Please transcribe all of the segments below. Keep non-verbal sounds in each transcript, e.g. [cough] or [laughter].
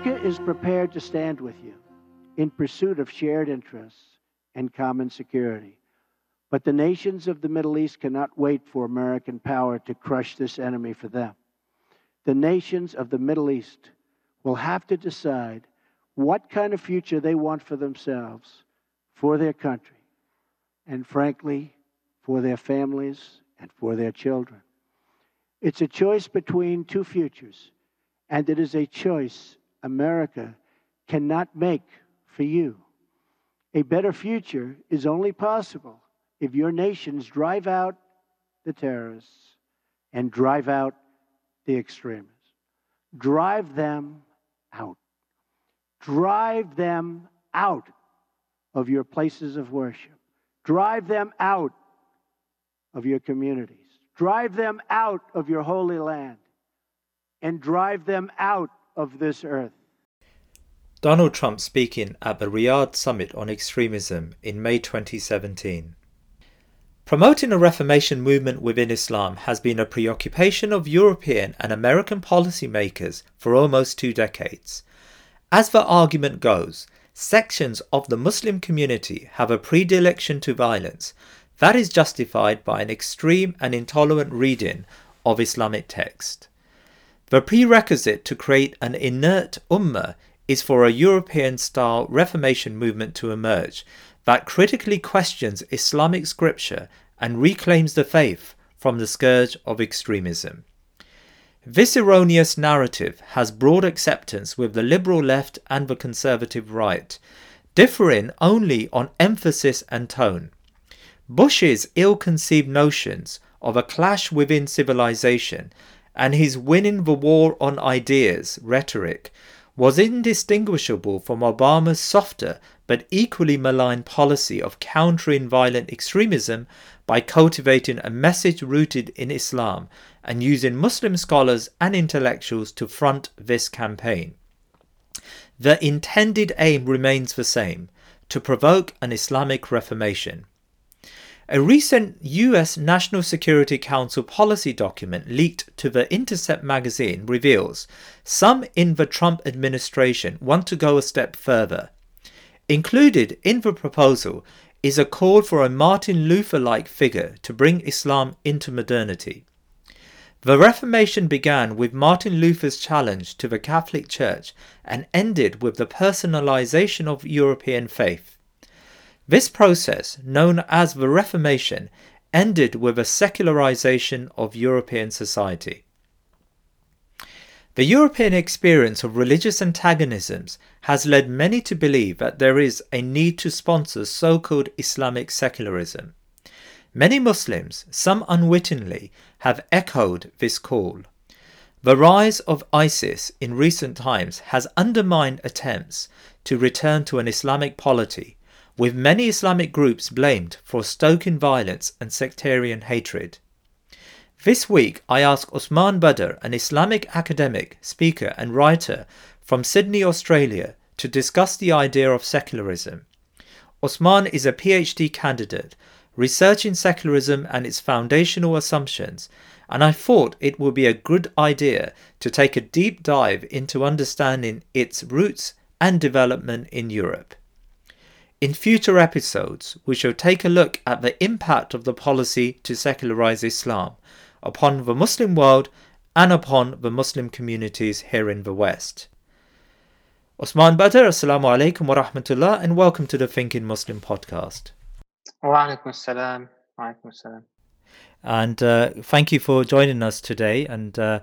America is prepared to stand with you in pursuit of shared interests and common security. But the nations of the Middle East cannot wait for American power to crush this enemy for them. The nations of the Middle East will have to decide what kind of future they want for themselves, for their country, and frankly, for their families and for their children. It's a choice between two futures, and it is a choice America cannot make for you. A better future is only possible if your nations drive out the terrorists and drive out the extremists. Drive them out. Drive them out of your places of worship. Drive them out of your communities. Drive them out of your holy land. And drive them out of this earth. Donald Trump speaking at the Riyadh Summit on Extremism in May 2017. Promoting a Reformation movement within Islam has been a preoccupation of European and American policymakers for almost two decades. As the argument goes, sections of the Muslim community have a predilection to violence that is justified by an extreme and intolerant reading of Islamic text. The prerequisite to create an inert ummah is for a European style Reformation movement to emerge that critically questions Islamic scripture and reclaims the faith from the scourge of extremism. This erroneous narrative has broad acceptance with the liberal left and the conservative right, differing only on emphasis and tone. Bush's ill conceived notions of a clash within civilization and his winning the war on ideas rhetoric was indistinguishable from Obama's softer but equally malign policy of countering violent extremism by cultivating a message rooted in Islam and using Muslim scholars and intellectuals to front this campaign. The intended aim remains the same to provoke an Islamic Reformation. A recent US National Security Council policy document leaked to The Intercept magazine reveals some in the Trump administration want to go a step further. Included in the proposal is a call for a Martin Luther like figure to bring Islam into modernity. The Reformation began with Martin Luther's challenge to the Catholic Church and ended with the personalization of European faith. This process, known as the Reformation, ended with a secularization of European society. The European experience of religious antagonisms has led many to believe that there is a need to sponsor so called Islamic secularism. Many Muslims, some unwittingly, have echoed this call. The rise of ISIS in recent times has undermined attempts to return to an Islamic polity with many Islamic groups blamed for stoking violence and sectarian hatred. This week, I asked Osman Badar, an Islamic academic, speaker, and writer from Sydney, Australia, to discuss the idea of secularism. Osman is a PhD candidate researching secularism and its foundational assumptions, and I thought it would be a good idea to take a deep dive into understanding its roots and development in Europe. In future episodes, we shall take a look at the impact of the policy to secularize Islam upon the Muslim world and upon the Muslim communities here in the West. Osman Badar, Assalamu alaikum wa rahmatullah, and welcome to the Thinking Muslim podcast. Wa alaikum assalam. Wa alaikum assalam. And uh, thank you for joining us today. And uh,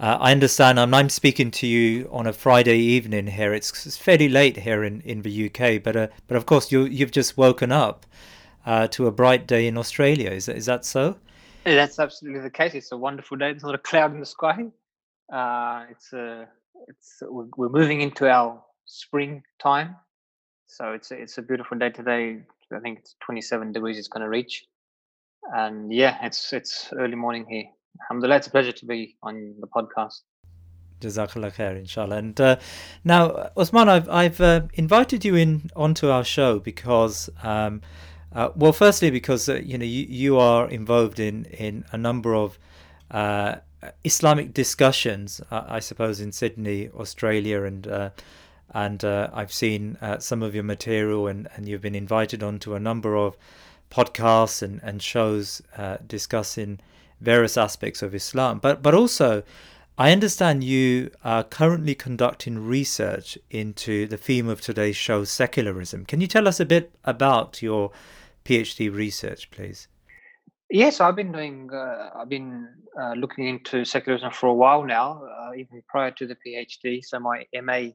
uh, I understand I'm, I'm, speaking to you on a Friday evening here. It's, it's fairly late here in, in the UK, but uh, but of course you you've just woken up uh, to a bright day in Australia. Is is that so? That's absolutely the case. It's a wonderful day. There's not a cloud in the sky. Uh, it's a it's we're moving into our spring time, so it's a, it's a beautiful day today. I think it's 27 degrees. It's going to reach, and yeah, it's it's early morning here. Alhamdulillah, it's a pleasure to be on the podcast. Jazakallah khair, inshallah. And uh, now, Osman, I've, I've uh, invited you in onto our show because, um, uh, well, firstly, because uh, you know you, you are involved in in a number of uh, Islamic discussions, uh, I suppose, in Sydney, Australia, and and I've seen some of your material, and, and you've been invited onto a number of podcasts and and shows discussing various aspects of Islam. But but also, I understand you are currently conducting research into the theme of today's show, secularism. Can you tell us a bit about your PhD research, please? Yes, I've been doing. Uh, I've been uh, looking into secularism for a while now, uh, even prior to the PhD. So my MA,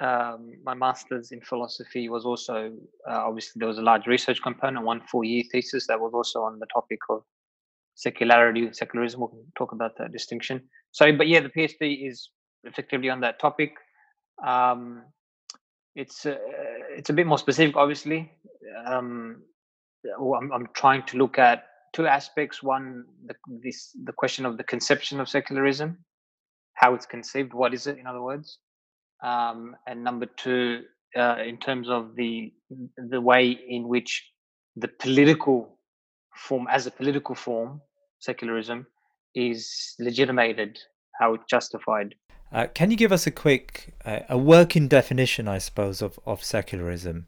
um, my master's in philosophy was also uh, obviously there was a large research component, one four-year thesis that was also on the topic of secularity, secularism. We'll talk about that distinction. So, but yeah, the PhD is effectively on that topic. Um, it's uh, it's a bit more specific, obviously. Um, I'm, I'm trying to look at two aspects. One, the, this the question of the conception of secularism, how it's conceived, what is it, in other words, um, and number two, uh, in terms of the the way in which the political form, as a political form, secularism, is legitimated, how it's justified. Uh, can you give us a quick, uh, a working definition, I suppose, of, of secularism?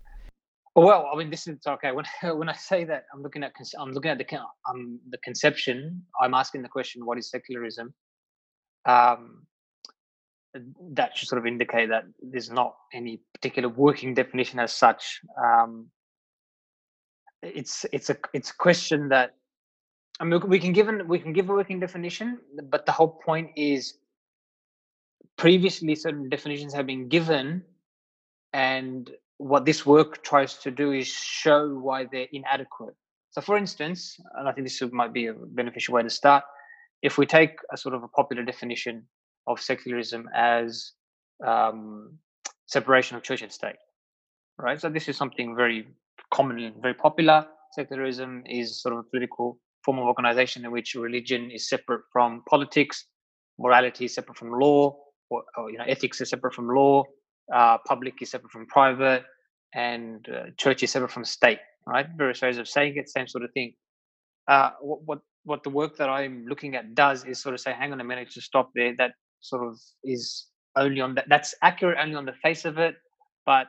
Well, I mean, this is okay. [laughs] When when I say that, I'm looking at I'm looking at the um, the conception. I'm asking the question, what is secularism? Um, that should sort of indicate that there's not any particular working definition as such. Um, it's it's a it's a question that I mean we can give an, we can give a working definition, but the whole point is previously certain definitions have been given, and what this work tries to do is show why they're inadequate. So, for instance, and I think this might be a beneficial way to start, if we take a sort of a popular definition of secularism as um, separation of church and state, right? So, this is something very common very popular. Secularism is sort of a political form of organization in which religion is separate from politics, morality is separate from law, or, or you know, ethics is separate from law, uh, public is separate from private, and uh, church is separate from state. Right, various ways of saying it, same sort of thing. Uh, what, what what the work that I'm looking at does is sort of say, hang on a minute, to stop there. That sort of is only on that. That's accurate only on the face of it, but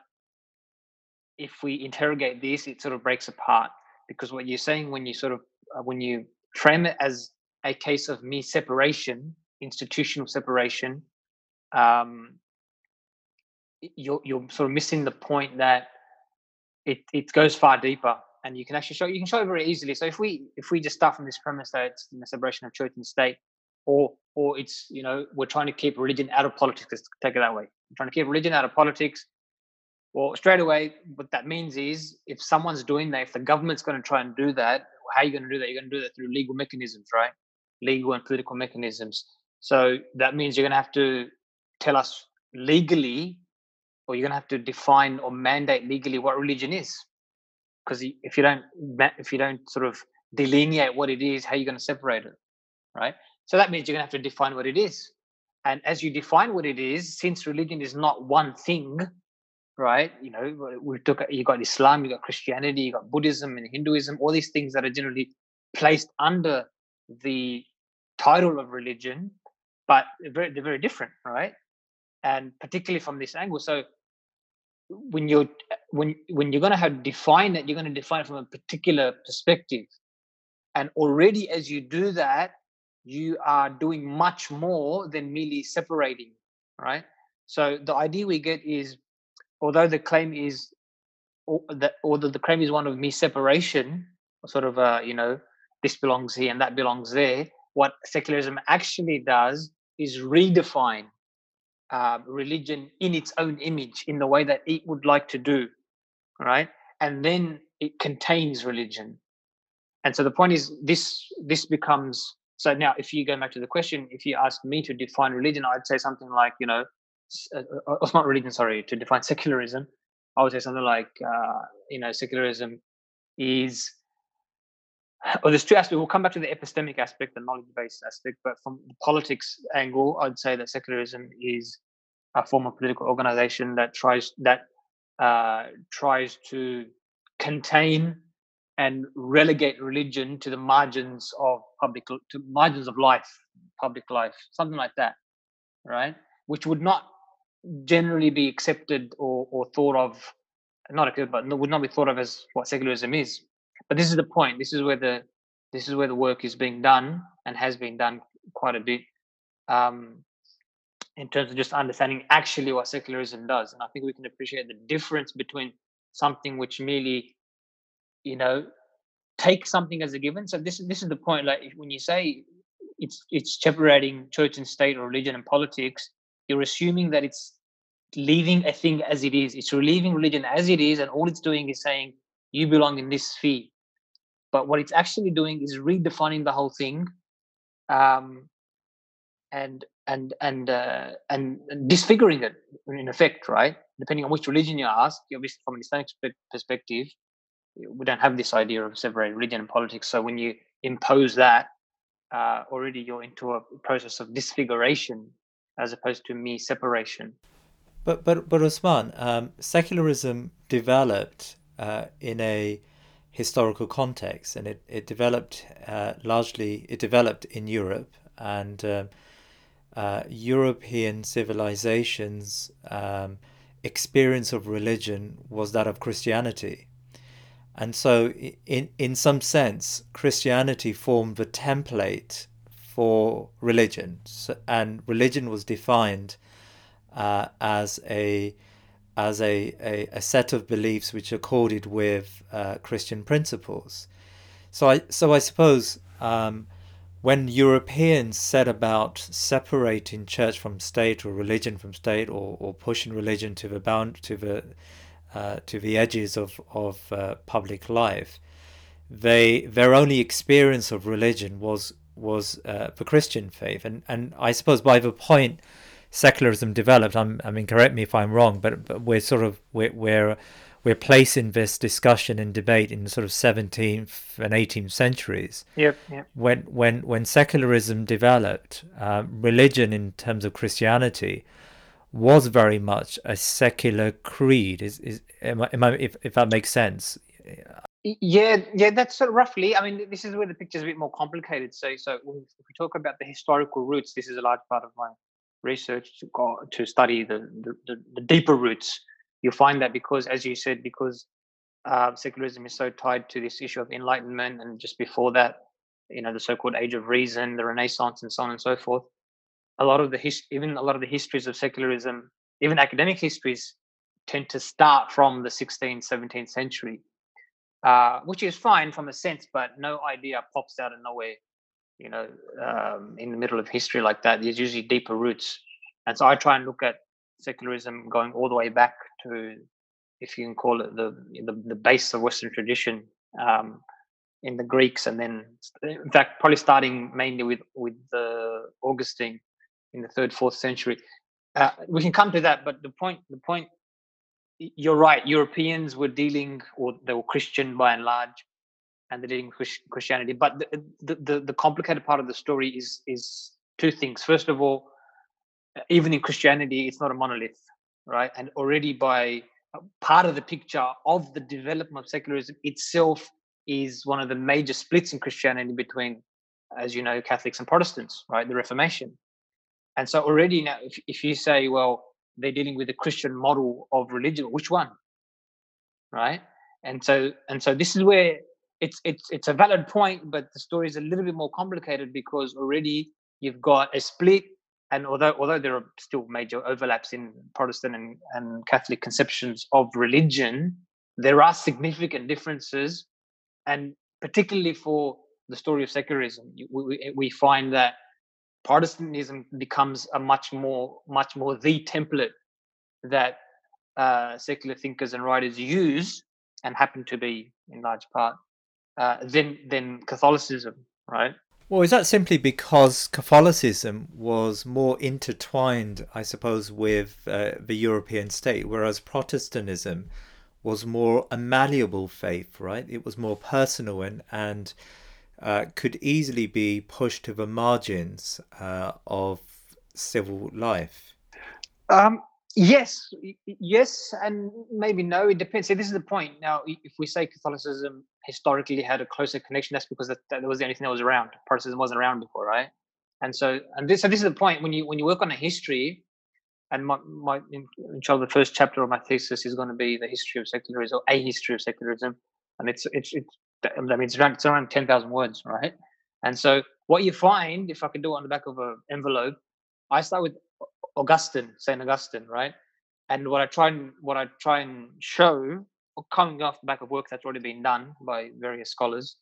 if we interrogate this, it sort of breaks apart because what you're saying when you sort of uh, when you frame it as a case of me separation, institutional separation, um, you're you're sort of missing the point that it it goes far deeper and you can actually show you can show it very easily. So if we if we just start from this premise that it's the separation of church and state or or it's you know we're trying to keep religion out of politics let's take it that way. We're trying to keep religion out of politics well straight away what that means is if someone's doing that if the government's going to try and do that how are you going to do that? You're going to do that through legal mechanisms right? Legal and political mechanisms. So that means you're going to have to tell us legally or you're going to have to define or mandate legally what religion is. Because if you don't if you don't sort of delineate what it is how are you going to separate it right? So that means you're going to have to define what it is. And as you define what it is since religion is not one thing right? You know we took you got islam you got christianity you got buddhism and hinduism all these things that are generally placed under the title of religion but they're very, they're very different right? And particularly from this angle so when you're when when you're going to have define it you're going to define it from a particular perspective. And already as you do that you are doing much more than merely separating right? So the idea we get is although the claim is or that although the claim is one of me separation sort of uh you know this belongs here and that belongs there what secularism actually does is redefine uh, religion in its own image in the way that it would like to do right? And then it contains religion. And so the point is this this becomes so now if you go back to the question if you ask me to define religion i'd say something like you know uh, uh, uh not religion sorry to define secularism i would say something like uh, you know secularism is [sighs] well, there's two aspects. We'll come back to the epistemic aspect, the knowledge-based aspect, but from the politics angle, I'd say that secularism is a form of political organization that tries that uh, tries to contain and relegate religion to the margins of public to margins of life public life something like that right which would not generally be accepted or, or thought of not accepted but would not be thought of as what secularism is. But this is the point. This is where the this is where the work is being done and has been done quite a bit um, in terms of just understanding actually what secularism does. And i think we can appreciate the difference between something which merely you know take something as a given. So this is this is the point like when you say it's it's separating church and state or religion and politics you're assuming that it's leaving a thing as it is. It's leaving religion as it is and all it's doing is saying you belong in this sphere. But what it's actually doing is redefining the whole thing um, and and and uh, and disfiguring it in effect right? Depending on which religion you ask obviously from an islamic perspective we don't have this idea of separating religion and politics. So when you impose that uh, already you're into a process of disfiguration as opposed to me separation. But but but Osman, um, secularism developed uh, in a historical context, and it it developed uh, largely it developed in Europe, and um, uh, European civilizations' um, experience of religion was that of Christianity. And so, in, in some sense, Christianity formed the template for religion. And religion was defined uh, as a as a, a, a, set of beliefs which accorded with uh, Christian principles. So I so I suppose um, when Europeans set about separating church from state or religion from state or, or pushing religion to the bound to the uh, to the edges of of uh, public life, they their only experience of religion was was uh, the Christian faith, and and I suppose by the point secularism developed, I'm, I mean, correct me if I'm wrong, but, but we're sort of we're, we're we're placing this discussion and debate in sort of 17th and 18th centuries. Yep, yep. When when when secularism developed, um, religion in terms of Christianity was very much a secular creed. Is is am I, am I, if if that makes sense? Yeah, yeah, that's sort of roughly. I mean, this is where the picture is a bit more complicated. So, so if we talk about the historical roots, this is a large part of my research to go to study the the, the, deeper roots. You'll find that because, as you said, because uh, secularism is so tied to this issue of enlightenment, and just before that, you know, the so-called Age of Reason, the Renaissance, and so on and so forth. A lot of the his, even a lot of the histories of secularism, even academic histories, tend to start from the 16th, 17th century uh, which is fine from a sense, but no idea pops out of nowhere. You know, um, in the middle of history like that, there's usually deeper roots, and so I try and look at secularism going all the way back to, if you can call it the the, the base of Western tradition um, in the Greeks, and then in fact probably starting mainly with with the Augustine in the third fourth century. Uh, we can come to that, but the point the point you're right. Europeans were dealing, or they were Christian by and large, and they're dealing with Christianity. But the, the, the, the complicated part of the story is is two things. First of all, even in Christianity, it's not a monolith, right? And already by uh, part of the picture of the development of secularism itself is one of the major splits in Christianity between, as you know, Catholics and Protestants, right? The Reformation. And so already now, if, if you say, well, they're dealing with a Christian model of religion. Which one? Right? And so and so this is where it's it's it's a valid point, but the story is a little bit more complicated because already you've got a split and although although there are still major overlaps in Protestant and, and Catholic conceptions of religion, there are significant differences, and particularly for the story of secularism, we, we find that Protestantism becomes a much more, much more the template that uh, secular thinkers and writers use and happen to be in large part uh, than than Catholicism, right? Well, is that simply because Catholicism was more intertwined, I suppose, with uh, the European state, whereas Protestantism was more a malleable faith, right? It was more personal and and uh, could easily be pushed to the margins uh, of civil life? Um, yes, yes, and maybe no. It depends. See, this is the point. Now, if we say Catholicism historically had a closer connection, that's because that, that was the only thing that was around. Protestantism wasn't around before, right? And so, and this, so this is the point when you when you work on a history, and my, my inshallah, the first chapter of my thesis is going to be the history of secularism, or a history of secularism, and it's it's it's I mean it's around it's around ten thousand words, right? And so, what you find, if I can do it on the back of an envelope, I start with Augustine, Saint Augustine, right? And what I try and what I try and show, coming off the back of work that's already been done by various scholars.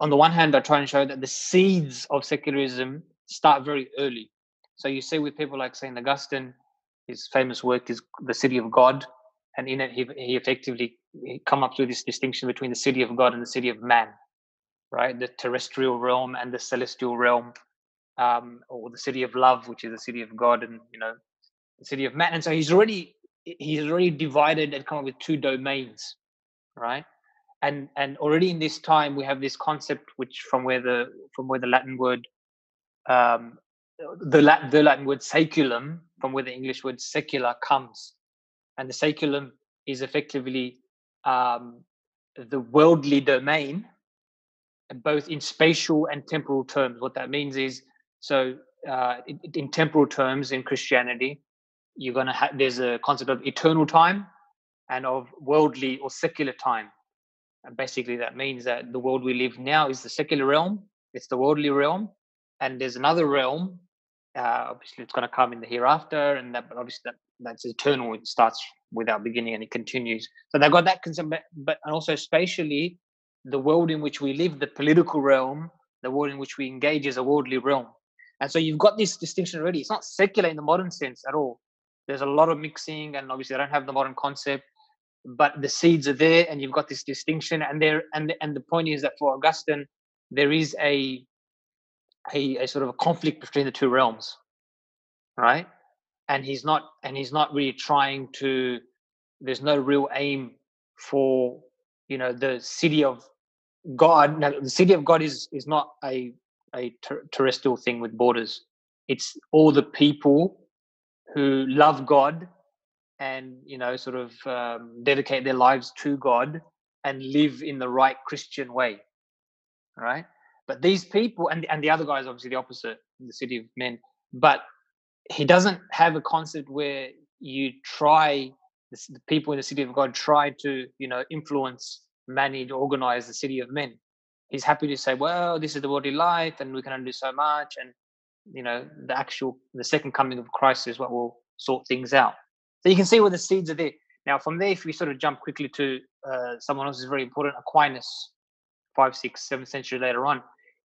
On the one hand, I try and show that the seeds of secularism start very early. So you see with people like Saint Augustine, his famous work is the City of God, and in it he, he effectively come up with this distinction between the city of God and the city of man, right? The terrestrial realm and the celestial realm, um, or the city of love, which is the city of God, and you know the city of man. And so he's already he's already divided and come up with two domains, right? And and already in this time we have this concept which from where the from where the Latin word um, the Latin, the Latin word saeculum from where the English word secular comes, and the saeculum is effectively um, the worldly domain, both in spatial and temporal terms. What that means is so uh, in, in temporal terms in Christianity, you're to have there's a concept of eternal time and of worldly or secular time and basically that means that the world we live now is the secular realm it's the worldly realm and there's another realm uh, obviously it's going to come in the hereafter and that but obviously that, that's eternal it starts without beginning and it continues so they've got that concept but, but and also spatially the world in which we live the political realm the world in which we engage is a worldly realm and so you've got this distinction already it's not secular in the modern sense at all there's a lot of mixing, and obviously I don't have the modern concept, but the seeds are there, and you've got this distinction. And there, and and the point is that for Augustine, there is a a, a sort of a conflict between the two realms, right? And he's not, and he's not really trying to. There's no real aim for you know the city of God. Now, the city of God is is not a a ter- terrestrial thing with borders. It's all the people who love God and you know sort of um, dedicate their lives to God and live in the right Christian way, right? But these people and and the other guy is obviously the opposite, the city of men. But he doesn't have a concept where you try the people in the city of God try to you know influence, manage, organize the city of men. He's happy to say, well, this is the worldly life, and we can only do so much, and you know the actual the second coming of christ is what will sort things out. So you can see where the seeds are there. Now from there if we sort of jump quickly to uh, someone else is very important aquinas five six seven century later on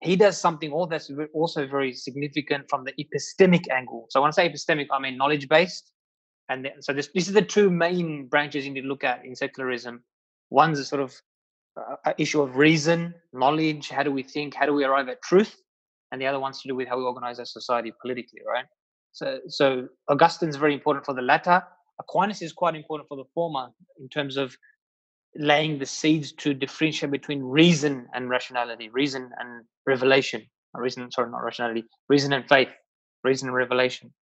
he does something all that's also very significant from the epistemic angle so when i say epistemic i mean knowledge based and so this, this is the two main branches you need to look at in secularism one's a sort of uh, issue of reason knowledge how do we think how do we arrive at truth and the other one's to do with how we organize our society politically, right? So, so Augustine's very important for the latter. Aquinas is quite important for the former in terms of laying the seeds to differentiate between reason and rationality, reason and revelation, reason, sorry, not rationality, reason and faith, reason and revelation,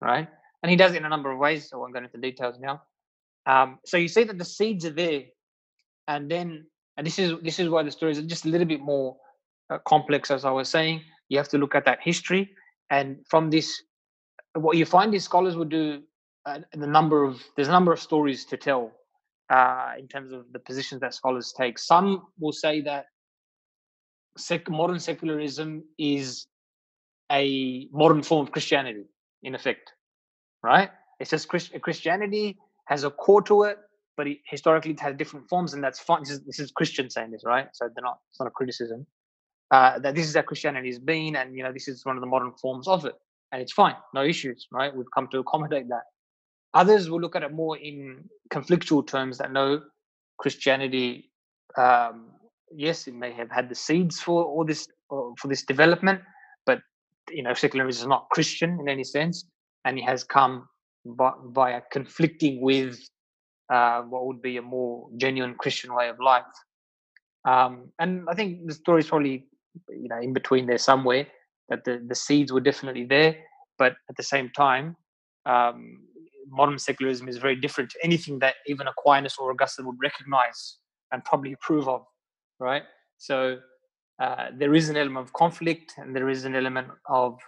right? And he does it in a number of ways. So I won't go into details now. Um, so you see that the seeds are there, and then, and this is this is why the story is just a little bit more uh, complex, as I was saying you have to look at that history and from this what you find is scholars would do uh, the number of there's a number of stories to tell uh, in terms of the positions that scholars take. Some will say that sec- modern secularism is a modern form of christianity in effect right? It's just Christ- christianity has a core to it but it, historically it has different forms and that's fine. This is, this is christian saying this right? So they're not it's not a criticism uh, that this is how Christianity has been, and you know this is one of the modern forms of it, and it's fine, no issues, right? We've come to accommodate that. Others will look at it more in conflictual terms that no, Christianity, um, yes, it may have had the seeds for all this for this development, but you know secularism is not Christian in any sense, and it has come by, via conflicting with uh, what would be a more genuine Christian way of life. Um, and I think the story is probably you know in between there somewhere that the the seeds were definitely there but at the same time um, modern secularism is very different to anything that even aquinas or augustine would recognize and probably approve of, right? So uh, there is an element of conflict and there is an element of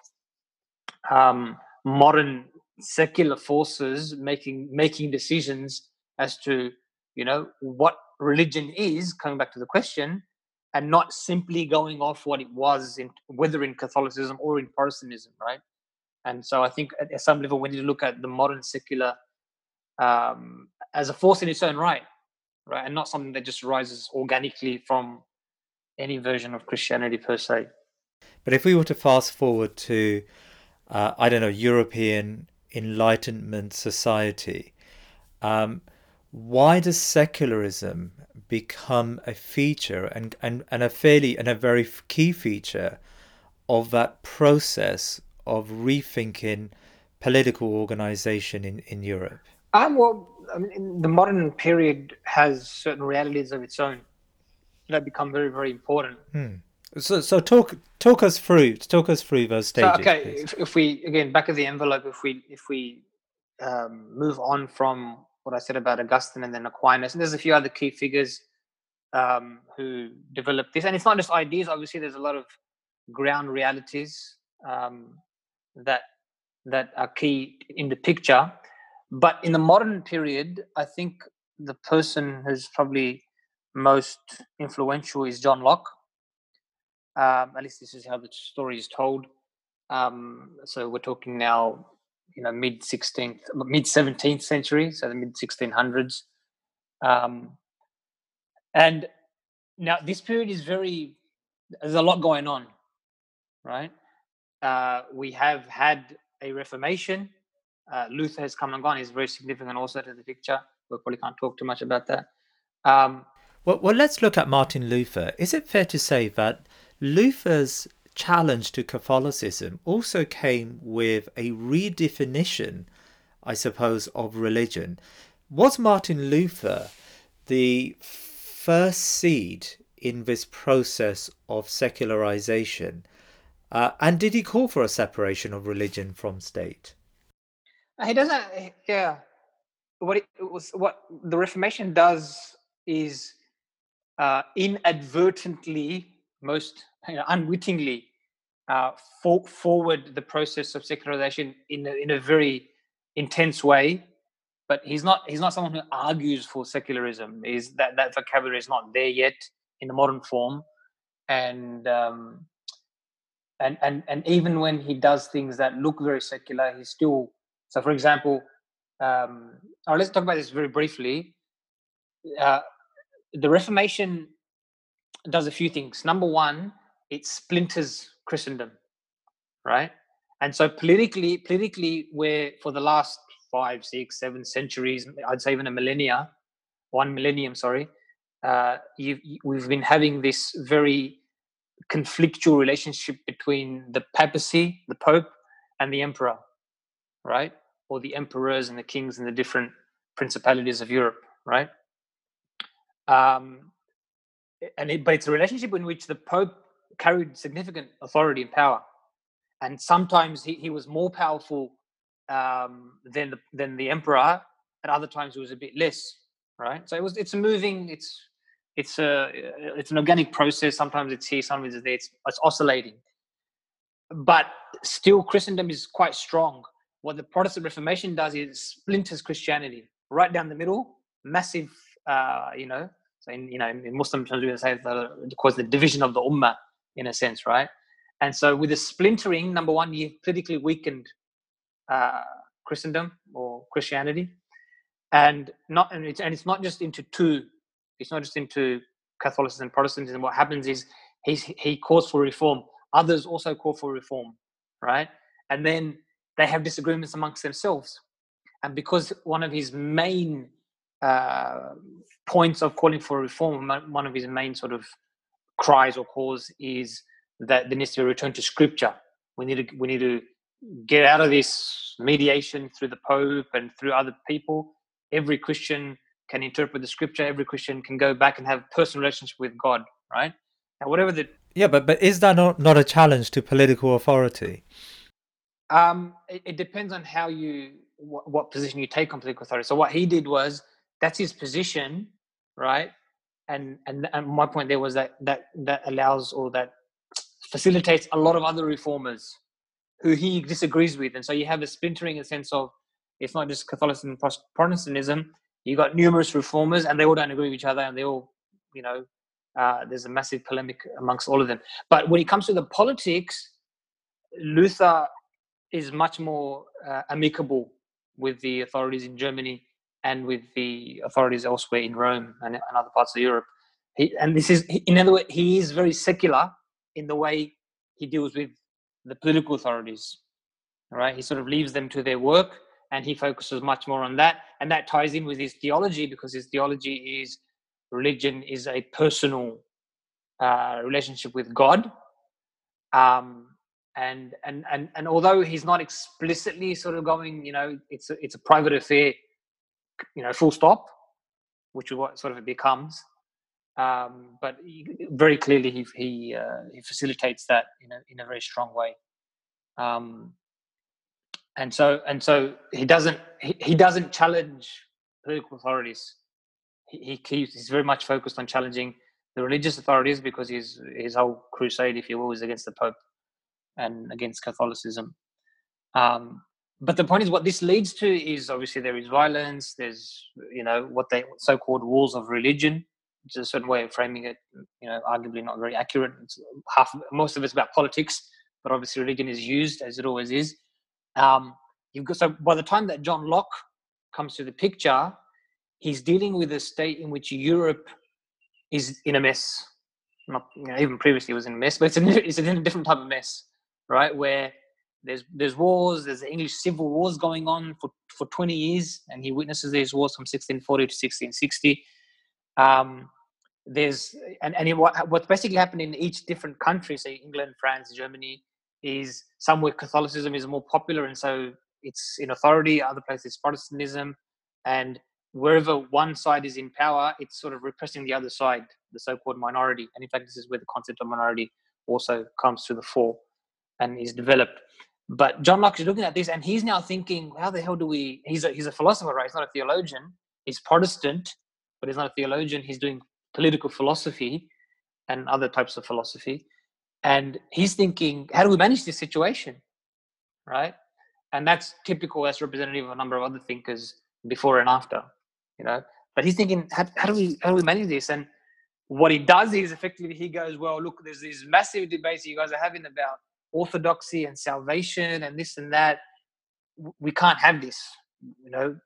um, modern secular forces making making decisions as to you know what religion is coming back to the question and not simply going off what it was in whether in catholicism or in protestantism right and so i think at some level we need to look at the modern secular um, as a force in its own right right and not something that just rises organically from any version of christianity per se. But if we were to fast forward to uh, i don't know european enlightenment society um, why does secularism become a feature and, and, and a fairly and a very key feature of that process of rethinking political organization in, in Europe? Um, well, I mean, the modern period has certain realities of its own that become very, very important. Hmm. So, so talk talk us through talk us through those stages. So, okay, if, if, we again back of the envelope, if we if we um, move on from what I said about Augustine and then Aquinas. And there's a few other key figures um, who developed this. And it's not just ideas. Obviously, there's a lot of ground realities um, that that are key in the picture. But in the modern period, I think the person who's probably most influential is John Locke. Um, at least this is how the story is told. Um, so we're talking now you know mid 16th mid 17th century so the mid 1600s um, and now this period is very there's a lot going on right uh, we have had a reformation. Uh, luther has come and gone. He's very significant also to the picture. We probably can't talk too much about that. Um, well, well let's look at martin luther. Is it fair to say that luther's challenge to Catholicism also came with a redefinition, I suppose, of religion. Was Martin Luther the first seed in this process of secularization? Uh, and did he call for a separation of religion from state? He doesn't. Yeah, what it was, what the Reformation does is uh, inadvertently, most you know, unwittingly uh, for, forward the process of secularization in a, in a very intense way. But he's not he's not someone who argues for secularism. Is that that vocabulary is not there yet in the modern form, and um, and and and even when he does things that look very secular, he's still so. For example, um, let's talk about this very briefly. Uh, the Reformation does a few things. Number one, it splinters Christendom, right? And so politically, politically, where for the last five, six, seven centuries, I'd say even a millennia, one millennium, sorry, uh, you, we've been having this very conflictual relationship between the papacy, the pope, and the emperor, right? Or the emperors and the kings and the different principalities of Europe, right? Um, and it, but it's a relationship in which the pope carried significant authority and power, and sometimes he, he was more powerful um, than the than the emperor. At other times, he was a bit less. Right. So it was. It's a moving. It's it's a it's an organic process. Sometimes it's here, sometimes it's there. It's, it's oscillating. But still, Christendom is quite strong. What the Protestant Reformation does is splinters Christianity right down the middle. Massive, uh, you know. So in you know in Muslim terms, we say the, cause the division of the ummah in a sense, right? And so with the splintering, number one, you've politically weakened uh, Christendom or Christianity, and not and it's, and it's not just into two. It's not just into Catholicism and Protestantism. What happens is he's, he calls for reform. Others also call for reform, right? And then they have disagreements amongst themselves. And because one of his main uh, points of calling for reform, one of his main sort of cries or calls is that there needs to be a return to scripture. We need to we need to get out of this mediation through the Pope and through other people. Every Christian can interpret the scripture. Every Christian can go back and have personal relationship with God, right? And whatever the yeah, but but is that not not a challenge to political authority? Um, it, it depends on how you what, what position you take on political authority. So what he did was that's his position, right? and and and my point there was that that that allows or that facilitates a lot of other reformers who he disagrees with, and so you have a splintering in the sense of it's not just Catholicism and Protestantism. You got numerous reformers, and they all don't agree with each other, and they all, you know, uh, there's a massive polemic amongst all of them. But when it comes to the politics, Luther is much more uh, amicable with the authorities in Germany and with the authorities elsewhere in Rome and, and other parts of Europe. He, and this is, in other words, he is very secular in the way he deals with the political authorities. Right, he sort of leaves them to their work, and he focuses much more on that, and that ties in with his theology because his theology is religion is a personal uh, relationship with God. Um, and and and and although he's not explicitly sort of going, you know, it's a, it's a private affair, you know, full stop, which is what sort of it becomes. Um, but he, very clearly, he he uh, he facilitates that in a in a very strong way. Um, and so and so he doesn't he, he doesn't challenge political authorities. He, he keeps he's very much focused on challenging the religious authorities because his his whole crusade, if you will, is against the Pope and against Catholicism. Um, but the point is, what this leads to is obviously there is violence. There's you know what they so-called wars of religion, is a certain way of framing it. You know, arguably not very accurate. It's half most of it's about politics, but obviously religion is used as it always is. Um, you've got so by the time that John Locke comes to the picture, he's dealing with a state in which Europe is in a mess. Not you know, even previously was in a mess, but it's, a, it's in a different type of mess right? Where there's there's wars, there's English civil wars going on for, for 20 years, and he witnesses these wars from 1640 to 1660. Um, there's and, and what what's basically happened in each different country, say England, France, Germany, is somewhere Catholicism is more popular, and so it's in authority. Other places, Protestantism, and wherever one side is in power, it's sort of repressing the other side, the so-called minority. And in fact, this is where the concept of minority also comes to the fore and is developed. But John Locke is looking at this and he's now thinking, how the hell do we? He's a, he's a philosopher, right? He's not a theologian. He's Protestant, but he's not a theologian. He's doing political philosophy and other types of philosophy. And he's thinking, how do we manage this situation? Right? And that's typical, as representative of a number of other thinkers before and after, you know. But he's thinking, how, how do we how do we manage this? And what he does is effectively he goes, well, look, there's these massive debates you guys are having about orthodoxy and salvation and this and that we can't have this you know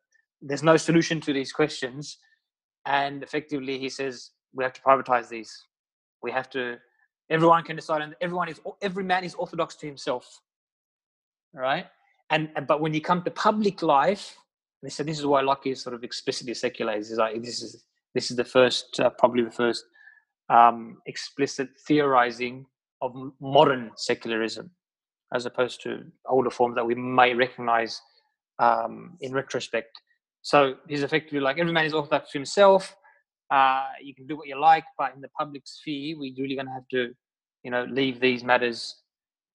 there's no solution to these questions and effectively he says we have to privatize these we have to everyone can decide and everyone is every man is orthodox to himself right and but when you come to public life they said this is why Locke is sort of explicitly secular is like this is this is the first uh, probably the first um, explicit theorizing of modern secularism, as opposed to older forms that we may recognize um, in retrospect. So he's effectively like every man is orthodox to himself. Uh, you can do what you like, but in the public sphere, we're really going to have to, you know, leave these matters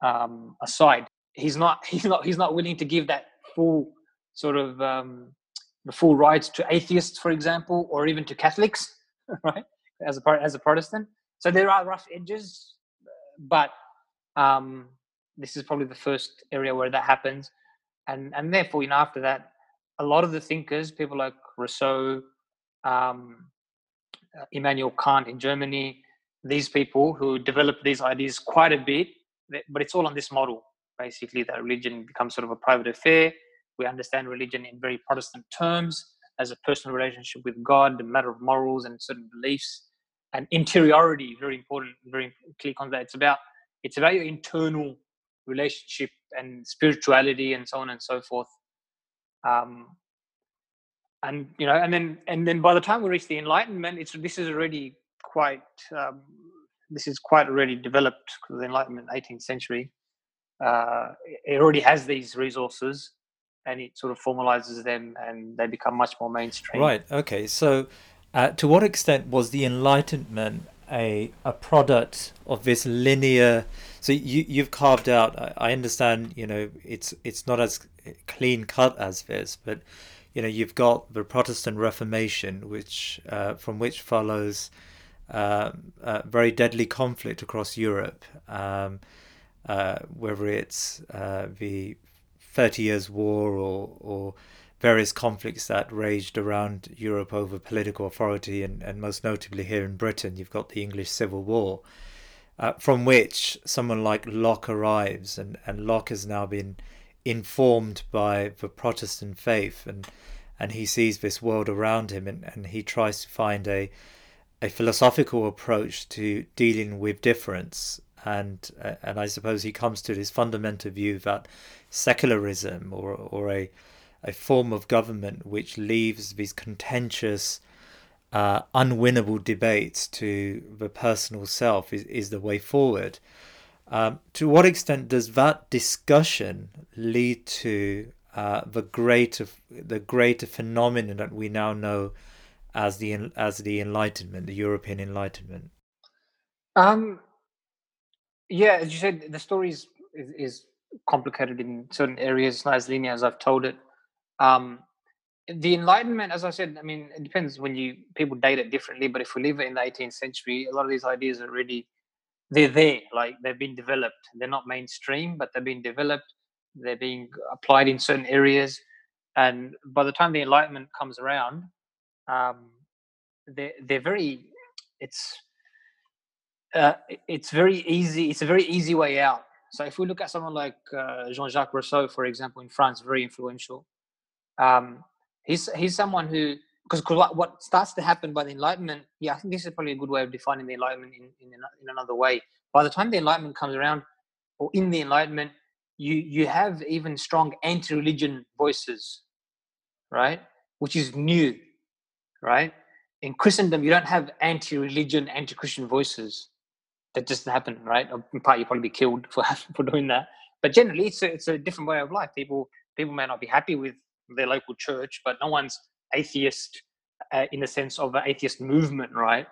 um, aside. He's not. [laughs] He's not. He's not willing to give that full sort of um, the full rights to atheists, for example, or even to Catholics, [laughs] right? As a as a Protestant. So there are rough edges but um, this is probably the first area where that happens, and and therefore, you know, after that, a lot of the thinkers, people like Rousseau, um, Immanuel Kant in Germany, these people who developed these ideas quite a bit, but it's all on this model, basically, that religion becomes sort of a private affair. We understand religion in very Protestant terms as a personal relationship with God, the matter of morals and certain beliefs and interiority very important very clear concept it's about it's about your internal relationship and spirituality and so on and so forth um and you know and then and then by the time we reach the enlightenment it's this is already quite um, this is quite already developed because the enlightenment 18th century uh, it already has these resources and it sort of formalizes them and they become much more mainstream right okay so uh, to what extent was the Enlightenment a a product of this linear? So you you've carved out. I understand. You know, it's it's not as clean cut as this, but you know, you've got the Protestant Reformation, which uh, from which follows uh, uh, very deadly conflict across Europe, um, uh, whether it's uh, the Thirty Years' War or, or various conflicts that raged around Europe over political authority, and, and most notably here in Britain, you've got the English Civil War, uh, from which someone like Locke arrives, and, and Locke has now been informed by the Protestant faith, and and he sees this world around him, and, and he tries to find a a philosophical approach to dealing with difference and uh, and I suppose he comes to this fundamental view that secularism or or a a form of government which leaves these contentious, uh, unwinnable debates to the personal self is, is the way forward. Um, to what extent does that discussion lead to uh, the greater the greater phenomenon that we now know as the as the Enlightenment, the European Enlightenment? Um, yeah, as you said, the story is, is, is complicated in certain areas, not as linear as I've told it. Um, the Enlightenment, as I said, I mean, it depends when you people date it differently. But if we live in the 18th century, a lot of these ideas are already they're there, like they've been developed. They're not mainstream, but they're being developed. They're being applied in certain areas, and by the time the Enlightenment comes around, um, they're they're very. It's uh, it's very easy. It's a very easy way out. So if we look at someone like uh, Jean-Jacques Rousseau, for example, in France, very influential um, he's he's someone who because what, what starts to happen by the enlightenment yeah i think this is probably a good way of defining the enlightenment in, in, in another way. By the time the enlightenment comes around or in the enlightenment you you have even strong anti-religion voices right? Which is new right? In christendom you don't have anti-religion anti-christian voices. That just happen right? In part you probably be killed [laughs] for for doing that. But generally it's a, it's a different way of life. People people may not be happy with their local church, but no one's atheist uh, in the sense of an atheist movement, right?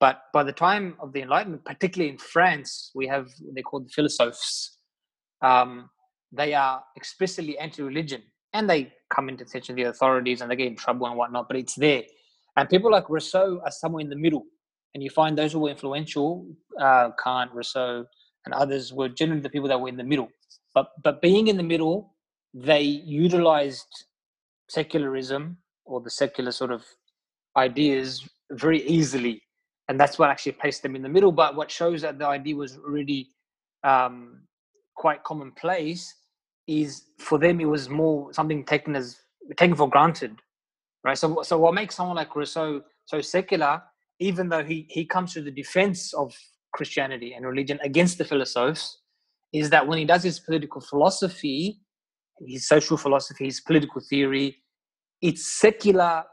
But by the time of the Enlightenment, particularly in France, we have they call the philosophes. Um, they are explicitly anti-religion, and they come into tension with the authorities, and they get in trouble and whatnot. But it's there, and people like Rousseau are somewhere in the middle. And you find those who were influential, uh, Kant, Rousseau, and others were generally the people that were in the middle. But but being in the middle they utilized secularism or the secular sort of ideas very easily and that's what actually placed them in the middle but what shows that the idea was really um, quite commonplace is for them it was more something taken as taken for granted right so so what makes someone like rousseau so secular even though he he comes to the defense of christianity and religion against the philosophers is that when he does his political philosophy his social philosophy, his political theory. It's secular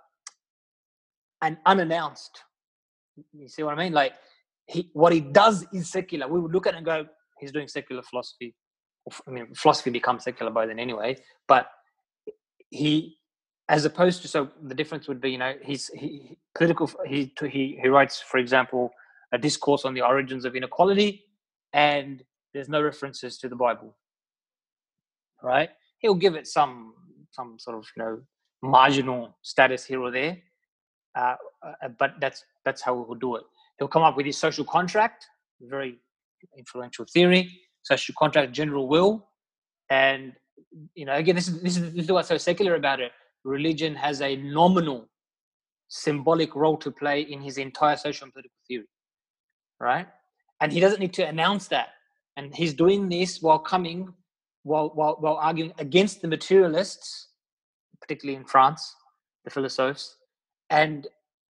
and unannounced. You see what I mean? Like he, what he does is secular. We would look at it and go, he's doing secular philosophy. I mean, philosophy becomes secular by then anyway. But he, as opposed to, so the difference would be, you know, he's he, political. He he he writes, for example, a discourse on the origins of inequality, and there's no references to the Bible. Right? he'll give it some some sort of you know marginal status here or there. Uh, uh, but that's that's how he'll do it. He'll come up with his social contract, very influential theory, social contract, general will, and you know again this is this is, this is what's so secular about it. Religion has a nominal, symbolic role to play in his entire social and political theory, right? And he doesn't need to announce that, and he's doing this while coming while, while, while arguing against the materialists, particularly in France, the philosophers, and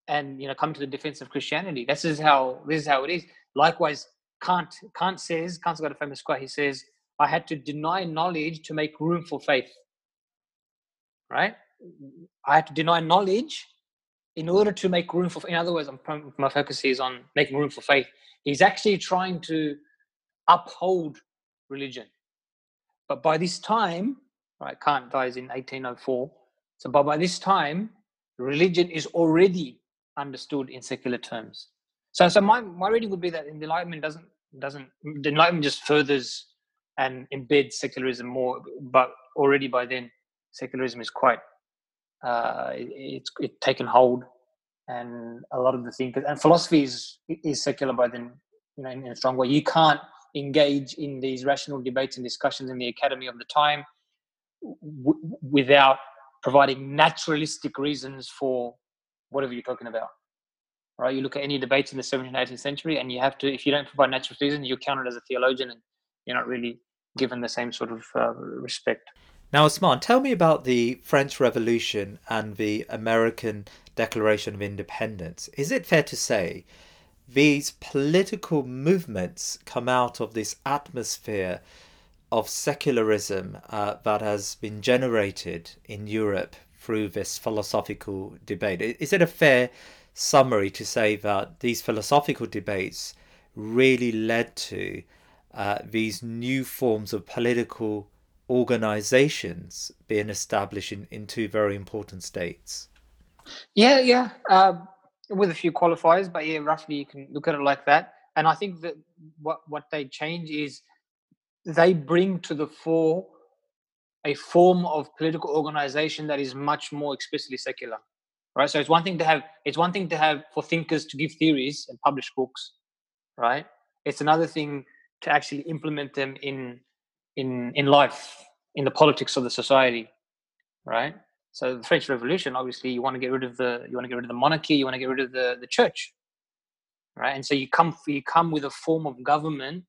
and you know come to the defense of Christianity. This is how this is how it is. Likewise, Kant Kant says Kant's got a famous quote. He says, "I had to deny knowledge to make room for faith." Right? I had to deny knowledge in order to make room for. In other words, I'm, my focus is on making room for faith. He's actually trying to uphold religion but by this time, right, Kant dies in 1804. So but by this time, religion is already understood in secular terms. So, so my, my reading would be that Enlightenment doesn't doesn't the Enlightenment just furthers and embeds secularism more, but already by then secularism is quite uh, it's it taken hold and a lot of the thinkers and philosophy is is secular by then you know in, in a strong way you can't engage in these rational debates and discussions in the academy of the time w- without providing naturalistic reasons for whatever you're talking about right you look at any debates in the 17th and 18th century and you have to if you don't provide natural reasons you're counted as a theologian and you're not really given the same sort of uh, respect now, Usman, tell me about the French Revolution and the American Declaration of Independence. Is it fair to say these political movements come out of this atmosphere of secularism uh, that has been generated in Europe through this philosophical debate? Is it a fair summary to say that these philosophical debates really led to uh, these new forms of political organizations being established in, in two very important states? Yeah, yeah, uh, with a few qualifiers, but yeah, roughly you can look at it like that. And I think that what what they change is they bring to the fore a form of political organization that is much more explicitly secular, right? So it's one thing to have it's one thing to have for thinkers to give theories and publish books, right? It's another thing to actually implement them in in in life in the politics of the society right so the french revolution obviously you want to get rid of the you want to get rid of the monarchy you want to get rid of the the church right and so you come you come with a form of government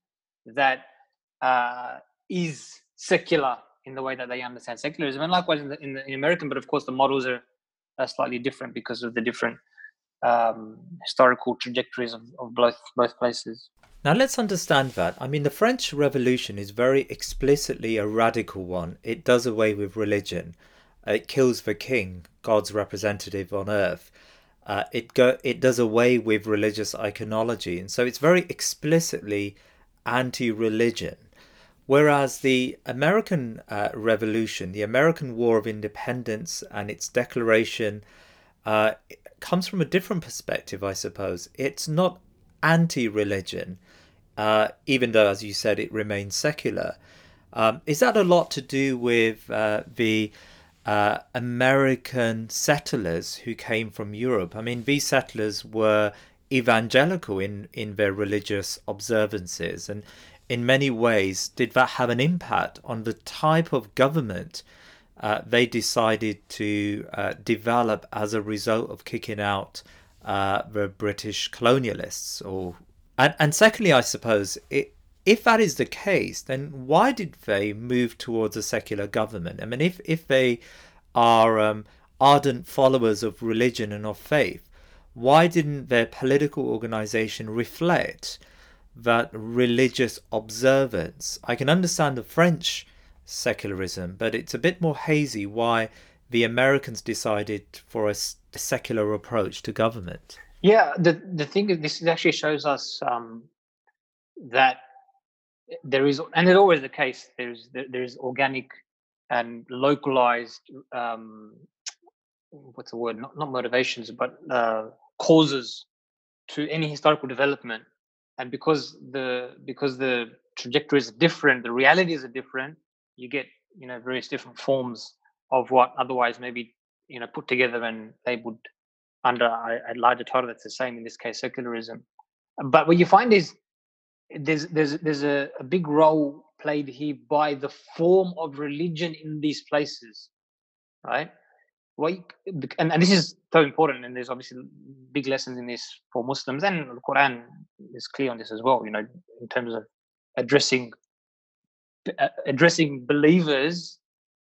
that uh, is secular in the way that they understand secularism and likewise in the, in, the, in american but of course the models are, are slightly different because of the different um, historical trajectories of, of both both places now let's understand that. I mean, the French Revolution is very explicitly a radical one. It does away with religion. It kills the king, God's representative on earth. Uh, it go it does away with religious iconology, and so it's very explicitly anti-religion. Whereas the American uh, Revolution, the American War of Independence, and its declaration uh, comes from a different perspective, I suppose. It's not anti-religion uh, even though, as you said, it remains secular. Um, is that a lot to do with uh, the uh, American settlers who came from Europe? I mean, these settlers were evangelical in, in their religious observances, and in many ways, did that have an impact on the type of government uh, they decided to uh, develop as a result of kicking out uh, the British colonialists or and and secondly, I suppose it, if that is the case, then why did they move towards a secular government? I mean, if if they are um, ardent followers of religion and of faith, why didn't their political organization reflect that religious observance? I can understand the French secularism, but it's a bit more hazy why the Americans decided for a secular approach to government. Yeah, the the thing is, this actually shows us um, that there is, and it's always the case. There's there is organic and localized. Um, what's the word? Not not motivations, but uh, causes to any historical development. And because the because the trajectories are different, the realities are different. You get you know various different forms of what otherwise maybe you know put together and labeled under a, a larger title that's the same in this case secularism but what you find is there's there's there's a, a big role played here by the form of religion in these places right what and, and this is so important and there's obviously big lessons in this for muslims and the quran is clear on this as well you know in terms of addressing uh, addressing believers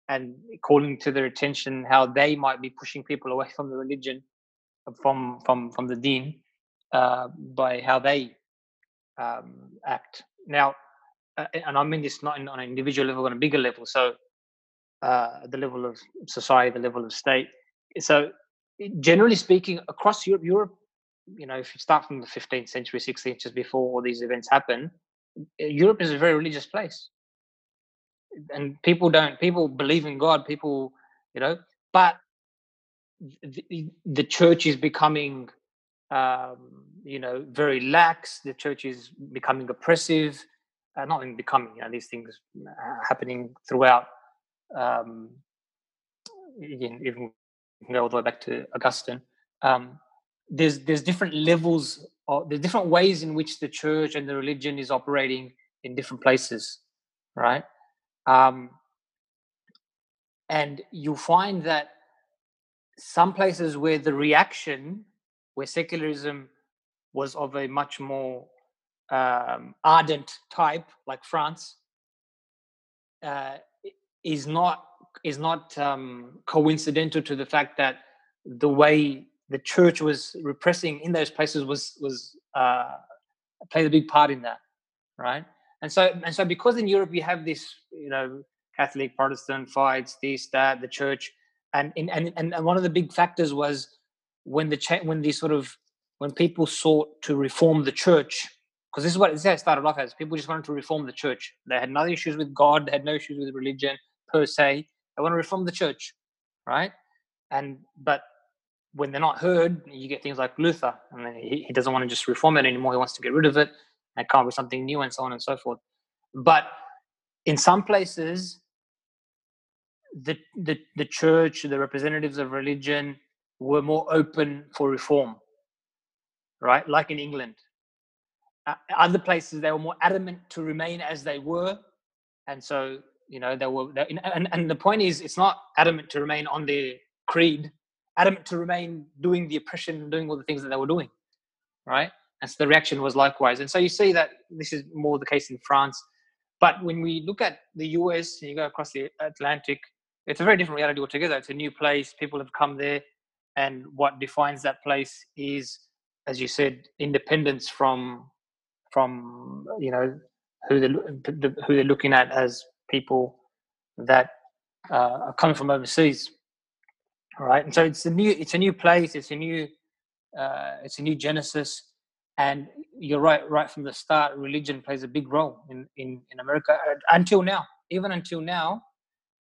and calling to their attention how they might be pushing people away from the religion from from from the deen uh, by how they um, act. Now, uh, and I mean this not in, on an individual level, on a bigger level. So, uh, the level of society, the level of state. So, generally speaking, across Europe, Europe, you know, if you start from the 15th century, 16th, just before all these events happen, Europe is a very religious place, and people don't. People believe in God. People, you know, but the, the church is becoming um, you know very lax the church is becoming oppressive uh, not in becoming you know these things happening throughout um, even, even go all the way back to augustine um, there's there's different levels or there's different ways in which the church and the religion is operating in different places, right? Um, and you find that some places where the reaction, where secularism was of a much more um, ardent type, like France, uh, is not is not um, coincidental to the fact that the way the church was repressing in those places was was uh, played a big part in that, right? And so and so because in Europe you have this, you know, Catholic Protestant fights, this that the church, and in, and and one of the big factors was when the cha- when the sort of when people sought to reform the church because this is what it started off as. People just wanted to reform the church. They had no issues with God. They had no issues with religion per se. They want to reform the church, right? And but when they're not heard, you get things like Luther, and he, he doesn't want to just reform it anymore. He wants to get rid of it and come up with something new, and so on and so forth. But in some places, the the the church, the representatives of religion, were more open for reform, right? Like in England, uh, other places they were more adamant to remain as they were and so you know they were they, and, and the point is it's not adamant to remain on their creed adamant to remain doing the oppression doing all the things that they were doing right? And so the reaction was likewise. And so you see that this is more the case in france. But when we look at the us and you go across the atlantic it's a very different reality altogether. It's a new place. People have come there. And what defines that place is as you said independence from from you know who they who they're looking at as people that uh, are coming from overseas. Right, and so it's a new it's a new place. It's a new uh, it's a new genesis, and you're right. Right from the start, religion plays a big role in in in America until now. Even until now,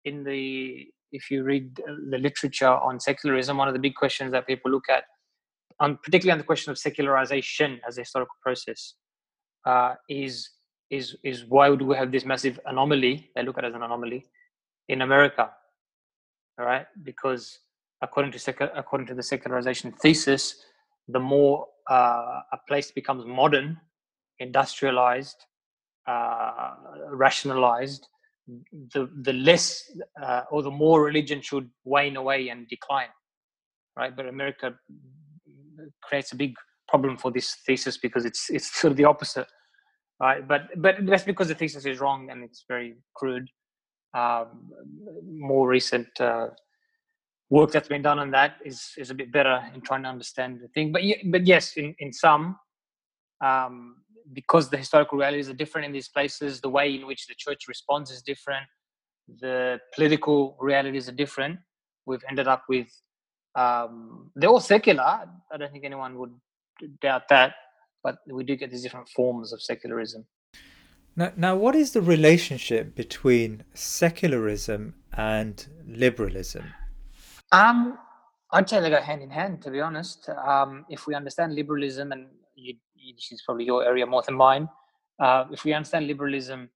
in the if you read the literature on secularism, one of the big questions that people look at, on particularly on the question of secularization as a historical process, uh, is is is why do we have this massive anomaly? They look at it as an anomaly in America, all right? Because according to secu- according to the secularization thesis, the more uh, a place becomes modern, industrialized, uh, rationalized, the the less uh, or the more religion should wane away and decline, right? But America creates a big problem for this thesis because it's it's sort [laughs] of the opposite, right? But but that's because the thesis is wrong and it's very crude. Um, more recent uh, work that's been done on that is is a bit better in trying to understand the thing. But but yes, in in some. Um, because the historical realities are different in these places, the way in which the church responds is different, the political realities are different. We've ended up with um, they're all secular. I don't think anyone would doubt that, but we do get these different forms of secularism. Now, now, what is the relationship between secularism and liberalism? Um, I'd say they go hand in hand. To be honest, um, if we understand liberalism, and you, you, this is probably your area more than mine, uh, if we understand liberalism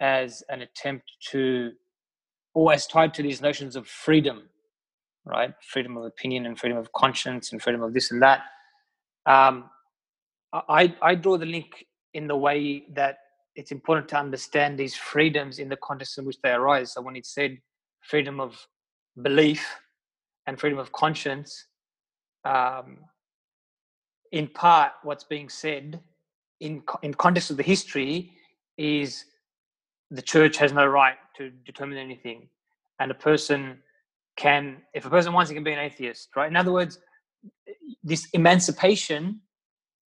as an attempt to, or as tied to these notions of freedom, right? Freedom of opinion and freedom of conscience and freedom of this and that. Um, I, I draw the link in the way that it's important to understand these freedoms in the context in which they arise. So when it said freedom of belief and freedom of conscience, um, in part, what's being said in in context of the history is the church has no right to determine anything, and a person can, if a person wants, he can be an atheist, right? In other words, this emancipation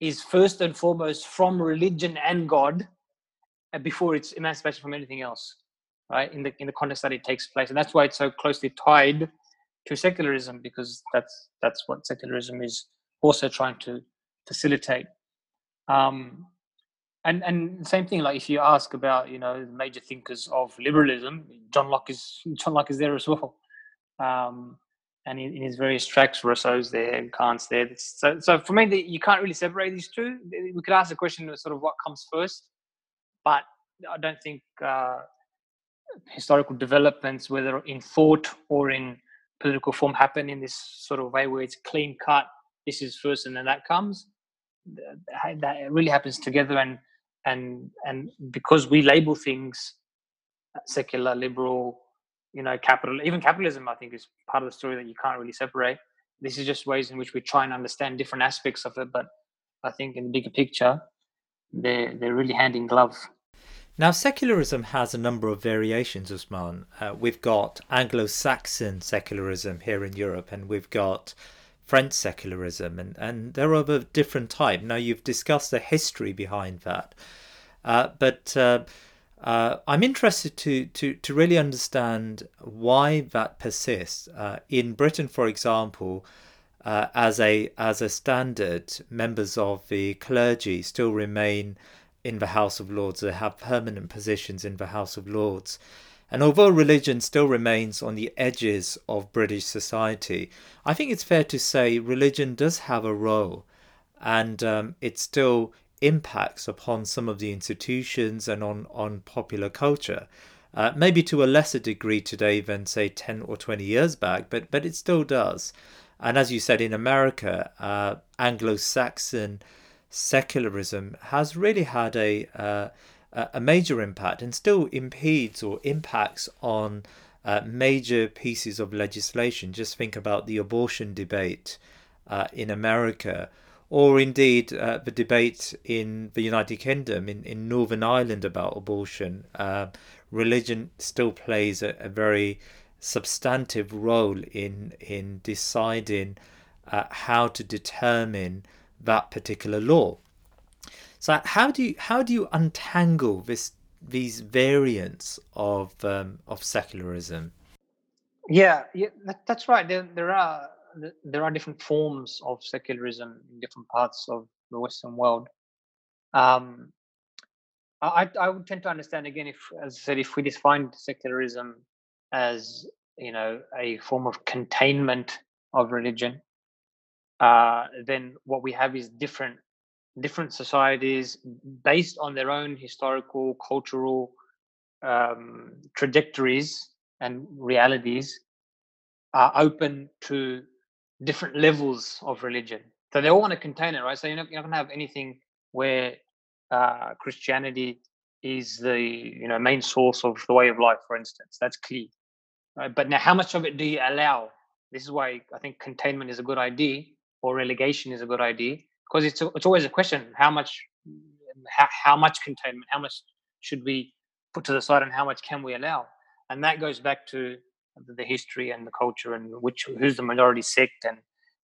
is first and foremost from religion and God uh, before it's emancipation from anything else, right? In the in the context that it takes place, and that's why it's so closely tied to secularism because that's that's what secularism is also trying to facilitate. Um, and and same thing, like if you ask about you know the major thinkers of liberalism, John Locke is John Locke is there as well. Um, and in, his various tracks, Rousseau's there and Kant's there. So, so for me, the, you can't really separate these two. We could ask the question of sort of what comes first, but I don't think uh, historical developments, whether in thought or in political form, happen in this sort of way where it's clean cut. this is first and then that comes. That really happens together, and and and because we label things secular, liberal, you know, capital, even capitalism, I think is part of the story that you can't really separate. This is just ways in which we try and understand different aspects of it, but I think in the bigger picture, they're they're really hand in glove. Now, secularism has a number of variations, Usman. Uh, we've got Anglo Saxon secularism here in Europe, and we've got French secularism, and, and they're of a different type. Now, you've discussed the history behind that, uh, but uh, uh I'm interested to, to, to really understand why that persists. Uh, in Britain, for example, uh, as a as a standard, members of the clergy still remain in the House of Lords. They have permanent positions in the House of Lords. And although religion still remains on the edges of British society, I think it's fair to say religion does have a role and um, it still impacts upon some of the institutions and on, on popular culture. Uh, maybe to a lesser degree today than, say, 10 or 20 years back, but, but it still does. And as you said, in America, uh, Anglo Saxon secularism has really had a uh, a major impact and still impedes or impacts on uh, major pieces of legislation. Just think about the abortion debate uh, in America, or indeed uh, the debate in the United Kingdom, in, in Northern Ireland about abortion. Uh, religion still plays a, a, very substantive role in in deciding uh, how to determine that particular law. So how do you how do you untangle this these variants of um, of secularism? Yeah, yeah, that, that's right. There there are there are different forms of secularism in different parts of the Western world. Um, I I would tend to understand again if, as I said, if we define secularism as you know a form of containment of religion, uh, then what we have is different different societies based on their own historical cultural um, trajectories and realities are open to different levels of religion. So they all want to contain it right? So you're not, you're not going to have anything where uh, christianity is the you know main source of the way of life for instance. That's clear right? but now how much of it do you allow? This is why i think containment is a good idea or relegation is a good idea because it's it's always a question how much how, how much containment how much should we put to the side and how much can we allow? And that goes back to the history and the culture and which who's the minority sect and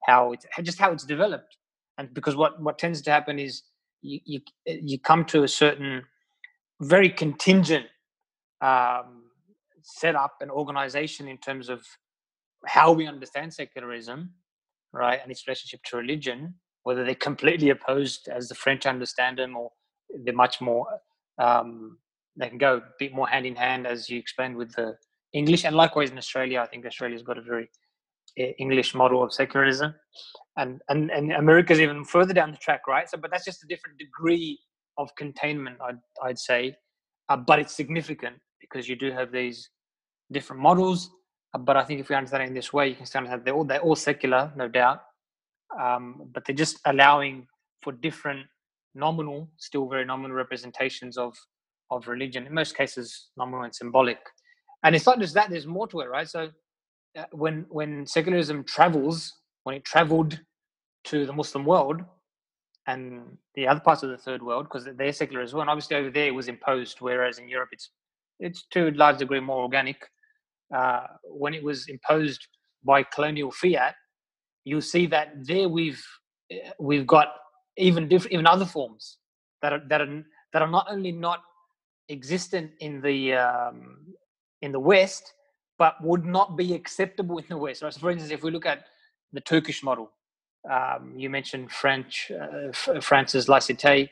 how it's just how it's developed. And because what what tends to happen is you you, you come to a certain very contingent um, setup and organization in terms of how we understand secularism right, and its relationship to religion, whether they're completely opposed as the French understand them, or they're much more, um, they can go a bit more hand in hand, as you explained with the English, and likewise in Australia. I think Australia's got a very eh, English model of secularism, and and and America's even further down the track, right? So, but that's just a different degree of containment, I'd I'd say, uh, but it's significant because you do have these different models but I think if we understand it in this way, you can understand that they're all they're all secular, no doubt, um, but they're just allowing for different nominal, still very nominal representations of of religion. In most cases, nominal and symbolic. And it's not just that; there's more to it, right? So uh, when when secularism travels, when it traveled to the Muslim world and the other parts of the third world, because they're secular as well, and obviously over there it was imposed, whereas in Europe it's it's to a large degree more organic uh, when it was imposed by colonial fiat, you'll see that there we've eh, we've got even different even other forms that are that are that are not only not existent in the um, in the West, but would not be acceptable in the West. So, for instance, if we look at the Turkish model, um, you mentioned French uh, France's laïcité.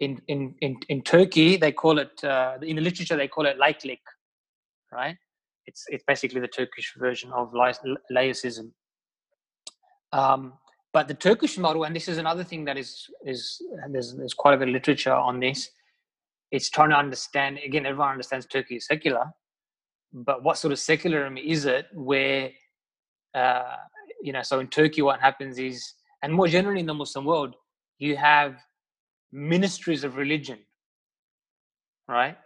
In, in in in Turkey, they call it uh, in the literature they call it laiklik, right? it's it's basically the Turkish version of laicism. Um, but the Turkish model, and this is another thing that is is there's there's quite a bit of literature on this. It's trying to understand again. Everyone understands Turkey is secular, but what sort of secularism is it? Where uh, you know, so in Turkey, what happens is, and more generally in the Muslim world, you have ministries of religion, right?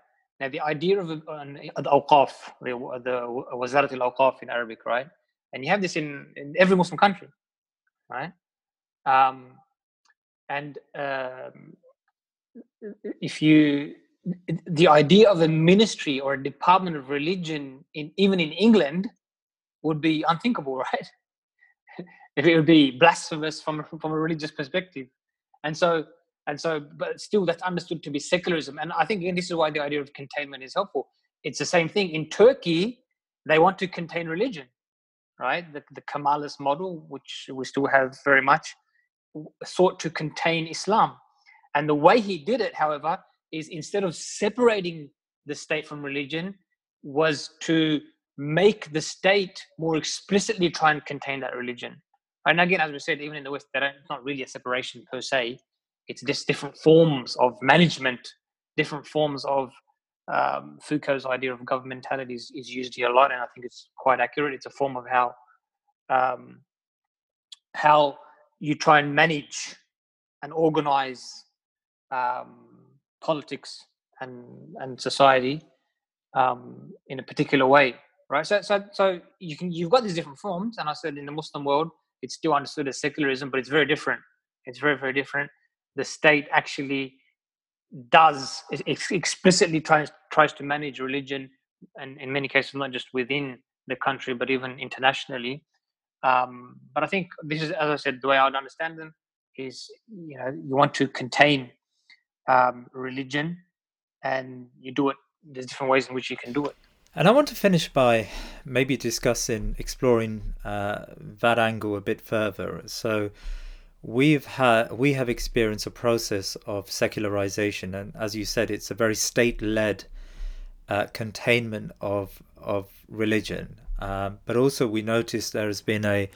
Now, the idea of an al-awqaf, the, the wazarat al-awqaf in Arabic, right? And you have this in, in every Muslim country, right? Um, and um, if you, the idea of a ministry or a department of religion, in even in England, would be unthinkable, [laughs] right? if it would be blasphemous from from a religious perspective, and so and so, but still, that's understood to be secularism. And I think again, this is why the idea of containment is helpful. It's the same thing in Turkey. They want to contain religion, right? The, the Kemalist model, which we still have very much, sought to contain Islam. And the way he did it, however, is instead of separating the state from religion, was to make the state more explicitly try and contain that religion. And again, as we said, even in the West, it's not really a separation per se. It's just different forms of management, different forms of um, Foucault's idea of governmentality is, is, used here a lot, and I think it's quite accurate. It's a form of how um, how you try and manage and organize um, politics and and society um, in a particular way, right? So, so, so you can you've got these different forms, and I said in the Muslim world, it's still understood as secularism, but it's very different. It's very very different. The state actually does explicitly tries tries to manage religion, and in many cases not just within the country but even internationally. Um, but I think this is, as I said, the way I would understand them is you know you want to contain um, religion, and you do it. There's different ways in which you can do it. And I want to finish by maybe discussing, exploring uh, that angle a bit further. So, we've had we have experienced a process of secularization, and as you said, it's a very state-led uh, containment of of religion. Um, but also, we noticed there has been a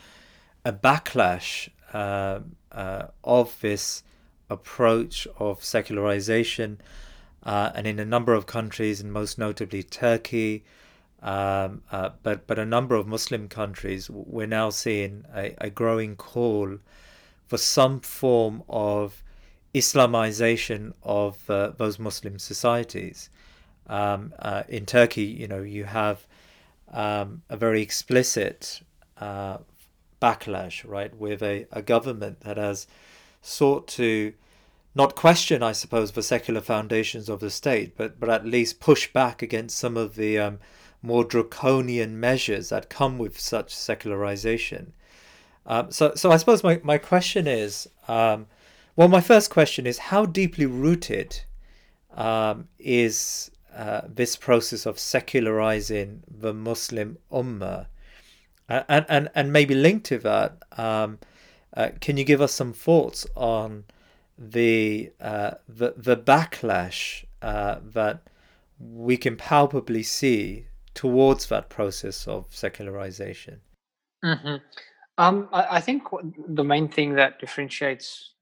a backlash uh, uh, of this approach of secularization, uh, and in a number of countries, and most notably Turkey, um, uh, but but a number of Muslim countries, we're now seeing a, a growing call for some form of Islamization of uh, those Muslim societies. Um, uh, in Turkey, you know, you have um, a very explicit uh, backlash, right, with a, a government that has sought to not question, I suppose, the secular foundations of the state, but but at least push back against some of the um, more draconian measures that come with such secularization. Um, so, so I suppose my, my question is, um, well, my first question is how deeply rooted um, is uh, this process of secularizing the Muslim Ummah, and and and maybe linked to that, um, uh, can you give us some thoughts on the uh, the the backlash uh, that we can palpably see towards that process of secularization? Mm-hmm. Um, I, I, think the main thing that differentiates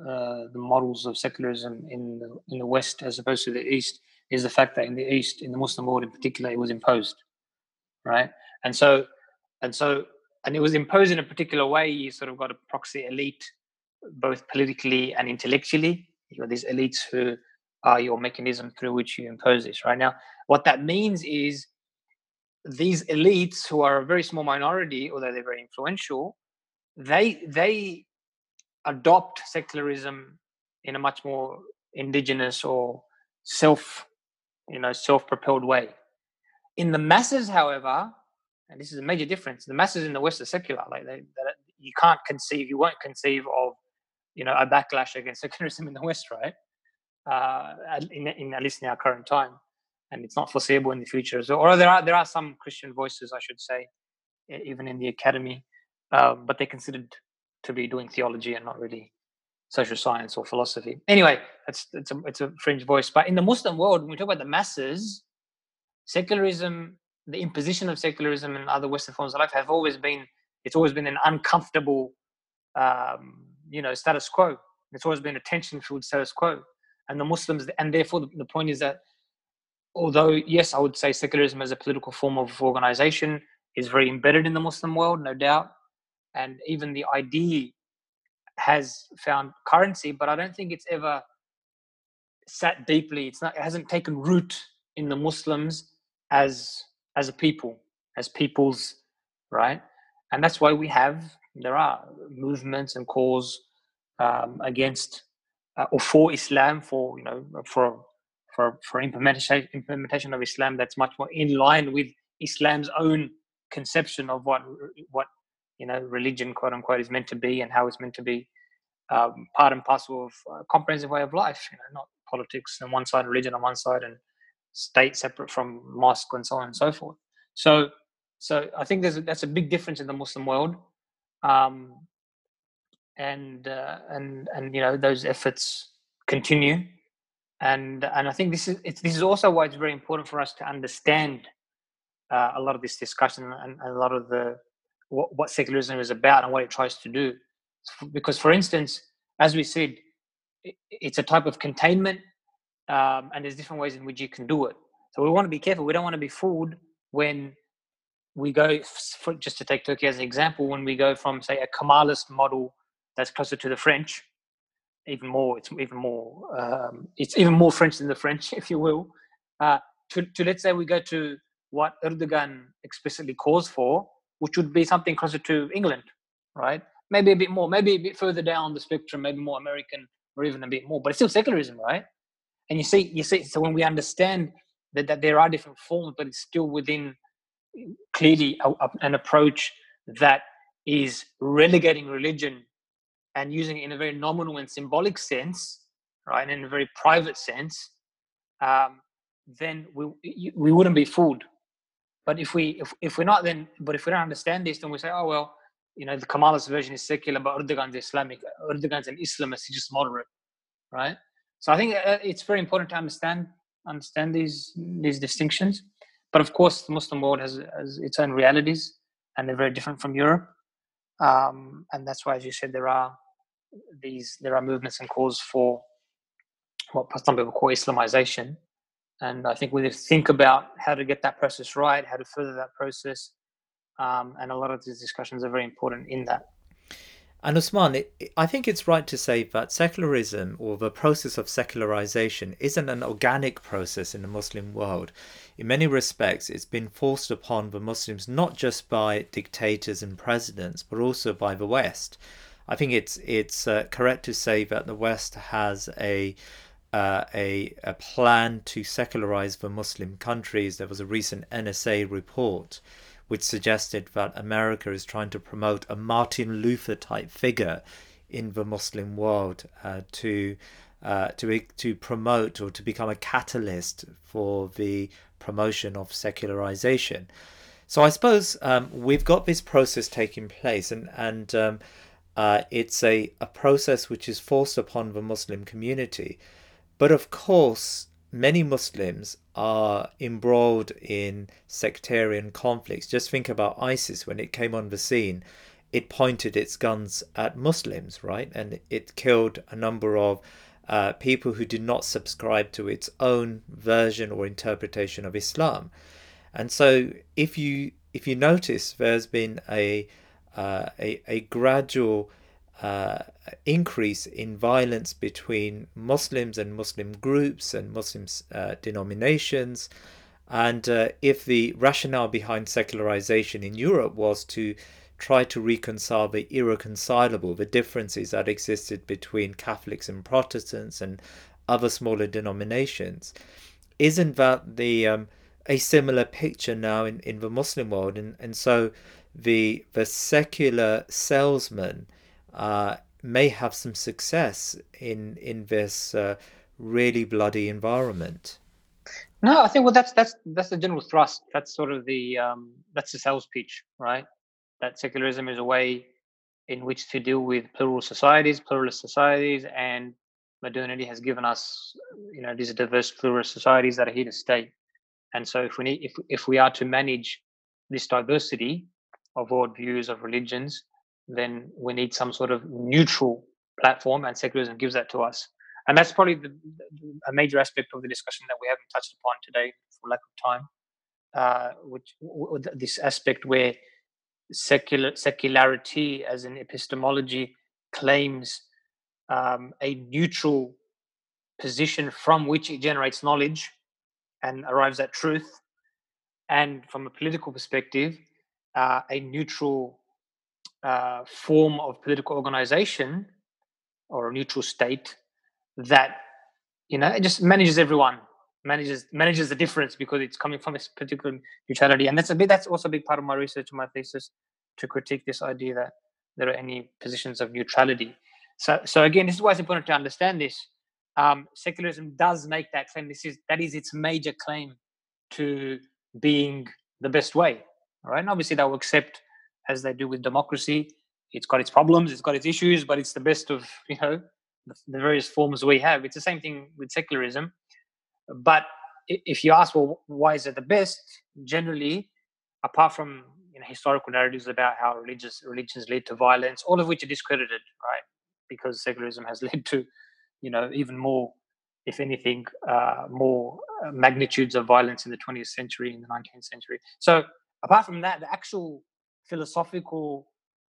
uh, the models of secularism in the, in the West as opposed to the East is the fact that in the East, in the Muslim world in particular, it was imposed, right? And so, and so, and it was imposed in a particular way. You sort of got a proxy elite, both politically and intellectually. You got these elites who are your mechanism through which you impose this. Right now, what that means is these elites who are a very small minority, although they're very influential, they they adopt secularism in a much more indigenous or self, you know, self-propelled way. In the masses, however, and this is a major difference, the masses in the West are secular. Like they, they you can't conceive, you won't conceive of, you know, a backlash against secularism [laughs] in the West, right? Uh, in, in at least in our current time and it's not foreseeable in the future. So, or there are there are some Christian voices, I should say, even in the academy, um, but they're considered to be doing theology and not really social science or philosophy. Anyway, it's it's a it's a fringe voice. But in the Muslim world, when we talk about the masses, secularism, the imposition of secularism and other Western forms of life have always been it's always been an uncomfortable, um, you know, status quo. It's always been a tension-filled status quo, and the Muslims, and therefore the, the point is that although yes, I would say secularism as a political form of organization is very embedded in the Muslim world, no doubt, and even the idea has found currency, but I don't think it's ever sat deeply. It's not. It hasn't taken root in the Muslims as as a people, as peoples, right? And that's why we have there are movements and calls um, against uh, or for Islam, for you know, for for for implementation implementation of Islam that's much more in line with Islam's own conception of what what you know religion quote unquote is meant to be and how it's meant to be um, part and parcel of a comprehensive way of life. You know, not politics on one side, religion on one side, and state separate from mosque and so on and so forth. So, so I think there's that's a big difference in the Muslim world, um, and uh, and and you know those efforts continue, and and I think this is this is also why it's very important for us to understand uh, a lot of this discussion and, and a lot of the what, what, secularism is about and what it tries to do. Because, for instance, as we said, it, it's a type of containment, um, and there's different ways in which you can do it. So we want to be careful. We don't want to be fooled when we go, for, just to take Turkey as an example, when we go from, say, a Kemalist model that's closer to the French, even more, it's even more, um, it's even more French than the French, [laughs] if you will, uh, to, to let's say we go to what Erdogan explicitly calls for, which would be something closer to England, right? Maybe a bit more, maybe a bit further down the spectrum, maybe more American or even a bit more, but it's still secularism, right? And you see, you see, so when we understand that, that there are different forms, but it's still within clearly a, a, an approach that is relegating religion and using it in a very nominal and symbolic sense, right, and in a very private sense, um, then we we wouldn't be fooled but if we if, if we're not then but if we don't understand this, then we say, oh well, you know, the Kemalist version is secular, but Erdogan's Islamic. Erdogan's an Islamist. He's just moderate, right? So I think uh, it's very important to understand understand these these distinctions. But of course, the Muslim world has, has its own realities, and they're very different from Europe. Um, and that's why, as you said, there are these there are movements and calls for what some people call Islamization, and I think we need to think about how to get that process right, how to further that process. Um, and a lot of these discussions are very important in that. And Usman, it, I think it's right to say that secularism or the process of secularization isn't an organic process in the Muslim world. In many respects, it's been forced upon the Muslims not just by dictators and presidents, but also by the West. I think it's it's uh, correct to say that the West has a uh, a, a plan to secularize the Muslim countries. There was a recent NSA report which suggested that America is trying to promote a Martin Luther type figure in the Muslim world uh, to uh, to to promote or to become a catalyst for the promotion of secularization. So I suppose um, we've got this process taking place, and and um, uh, it's a, a process which is forced upon the Muslim community. But of course, many Muslims are embroiled in sectarian conflicts. Just think about ISIS when it came on the scene. It pointed its guns at Muslims, right? And it killed a number of uh, people who did not subscribe to its own version or interpretation of Islam. And so, if you if you notice, there's been a uh, a, a gradual uh, increase in violence between Muslims and Muslim groups and Muslim uh, denominations. And uh, if the rationale behind secularization in Europe was to try to reconcile the irreconcilable, the differences that existed between Catholics and Protestants and other smaller denominations, isn't that the um, a similar picture now in, in the Muslim world? And and so the the secular salesman uh, may have some success in in this uh, really bloody environment. No, I think well that's that's that's the general thrust. That's sort of the um, that's the sales pitch, right? That secularism is a way in which to deal with plural societies, pluralist societies, and modernity has given us, you know, these diverse pluralist societies that are here to stay. And so, if we need, if if we are to manage this diversity of worldviews of religions, then we need some sort of neutral platform, and secularism gives that to us. And that's probably the, the, a major aspect of the discussion that we haven't touched upon today for lack of time, uh, which w- this aspect where secular secularity as an epistemology claims um, a neutral position from which it generates knowledge and arrives at truth, and from a political perspective, uh, a neutral uh, form of political organization or a neutral state that you know it just manages everyone manages manages the difference because it's coming from this particular neutrality. And that's a bit that's also a big part of my research and my thesis to critique this idea that there are any positions of neutrality. So so again this is why it's important to understand this. Um, secularism does make that claim. This is that is its major claim to being the best way right? And obviously they will accept as they do with democracy it's got its problems it's got its issues but it's the best of [laughs] you know the, various forms we have it's the same thing with secularism but if you ask, well, why is it the best? Generally, apart from you know, historical narratives about how religious religions lead to violence, all of which are discredited, right? Because secularism has [laughs] led to, you know, even more, if anything, uh, more uh, magnitudes of violence in the 20th century, in the 19th century. So, apart from that, the actual philosophical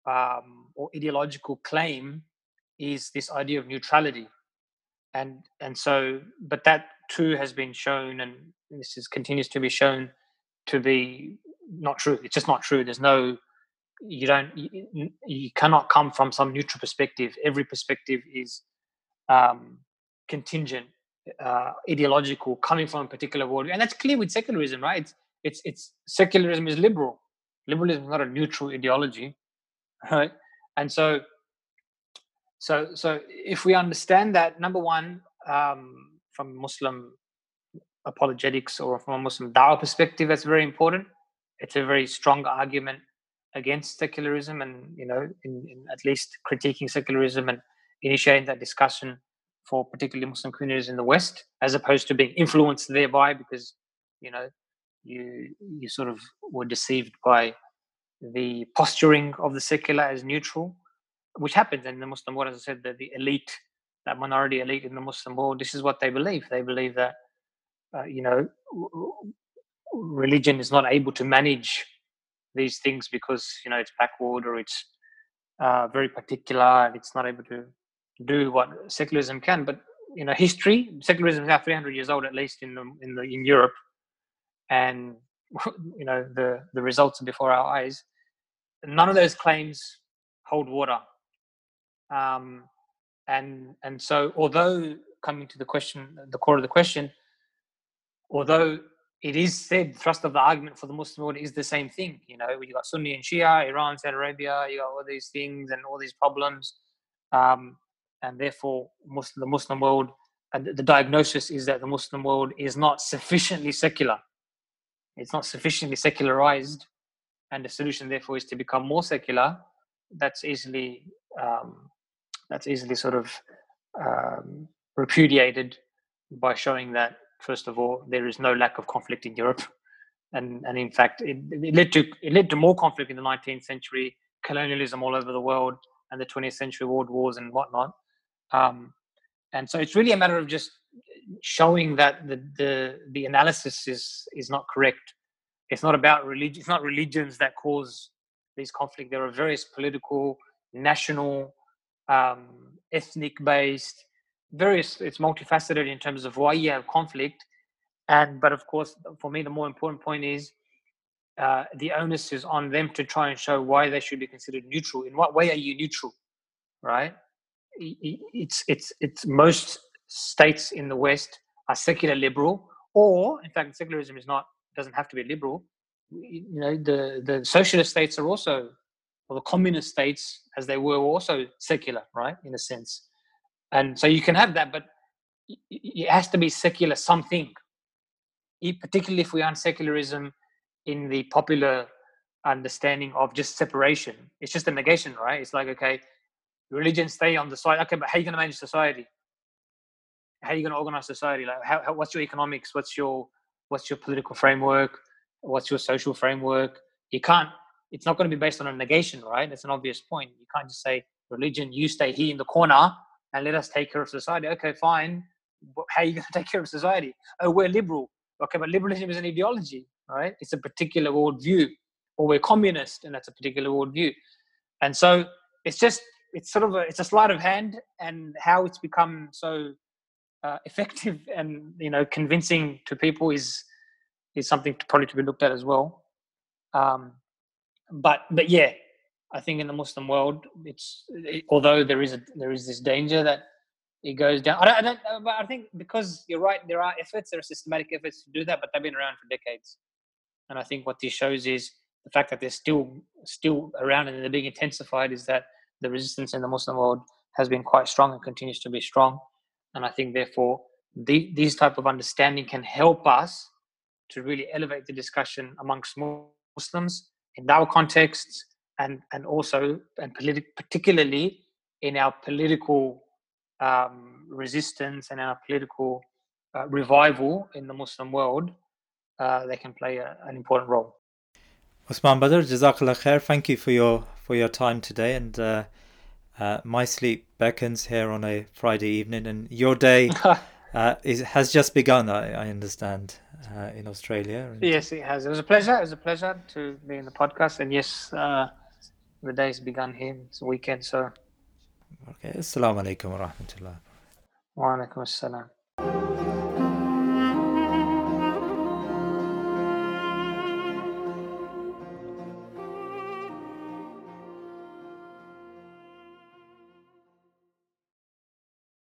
um, or ideological claim is this idea of neutrality, and and so, but that too has been shown, and this is continues to be shown to be not true. It's just not true. There's no you don't you, you cannot come from some neutral perspective. Every perspective is um, contingent, uh, ideological, coming from a particular worldview, and that's clear with secularism, right? It's, it's it's secularism is liberal. Liberalism is not a neutral ideology, [laughs] right? And so, so so if we understand that, number one, um, from Muslim apologetics or from a Muslim Dawah perspective, that's very important. It's a very strong argument against secularism and, you know, in, in at least critiquing secularism and initiating that discussion for particularly Muslim communities in the West, as opposed to being influenced thereby because, you know, you you sort of were deceived by the posturing of the secular as neutral, which happens in the Muslim world, as I said, that the elite that minority elite in the Muslim world, this is what they believe. They believe that, uh, you know, religion is not able to manage these things because, you know, it's backward or it's uh, very particular and it's not able to do what secularism can. But, you know, history, secularism is now 300 years old, at least in, the, in, the, in Europe. And, [laughs] you know, the, the results are before our eyes. None of those claims hold water. Um, and and so although coming to the question the core of the question although it is said thrust of the argument for the muslim world is the same thing you know you got sunni and shia iran saudi arabia you got all these things and all these problems um, and therefore muslim, the muslim world and the diagnosis is that the muslim world is not [laughs] sufficiently secular it's not sufficiently secularized and the solution therefore is to become more secular that's easily um, that's easily sort of um, repudiated by showing that first of all there is no lack of conflict in Europe, and and in fact it, it led to it led to more conflict in the 19th century, colonialism all over the world, and the 20th century world wars and whatnot. Um, and so it's really a matter of just showing that the the the analysis is is not correct. It's not about religion. It's not religions that cause these conflict. There are various political, national, um, ethnic based, various. It's multifaceted in terms of why you have conflict, and but of course, for me, the more important point is uh, the onus is on them to try and show why they should be considered neutral. In what way are you neutral, right? It's it's it's most states in the West are secular liberal, or in fact, secularism is not doesn't have to be liberal. You know, the the socialist states are also or the communist states as they were also secular, right, in a sense. And so you can have that, but it has to be secular something. Particularly if we aren't secularism in the popular understanding of just separation. It's just a negation, right? It's like, okay, religion stay on the side. Okay, but how are you going to manage society? How are you going to organize society? Like, how, how, what's your economics? What's your what's your political framework? What's your social framework? You can't it's not going to be based on a negation, right? It's an obvious point. You can't just say, religion, you stay here in the corner and let us take care of society. Okay, fine. How are you [laughs] going to take care of society? Oh, we're liberal. Okay, but liberalism is an ideology, right? It's a particular worldview. Or we're communist, and that's a particular worldview. And so it's just it's sort of a, it's a sleight of hand, and how it's become so uh, [laughs] effective and you know convincing to people is is something to, probably to be looked at as well. Um, but but yeah, I think in the Muslim world, it's it, although there is a there is this danger that it goes down. I don't, I don't, uh, but I think because you're right, there are efforts, there are systematic efforts to do that, but they've been around for decades. And I think what this shows is the fact that they're still still around and they're being intensified is that the resistance in the Muslim world has been quite strong and continues to be strong. And I think therefore the, these type of understanding can help us to really elevate the discussion amongst Muslims in our contexts and and also and politi- particularly in our political um, resistance and our political uh, revival in the Muslim world, uh, they can play a, an important role. Usman Badar, Jazakallah khair. Thank you for your for your time today, and uh, uh my sleep beckons here on a Friday evening, and your day [laughs] uh, is, has just begun. I, I understand uh, in Australia. Yes, it has. It was a pleasure. It was a pleasure to be in the podcast, and yes, the day's begun here. It's a weekend, so Okay. Assalamu alaikum wa rahmatullah. Wa alaikum assalam.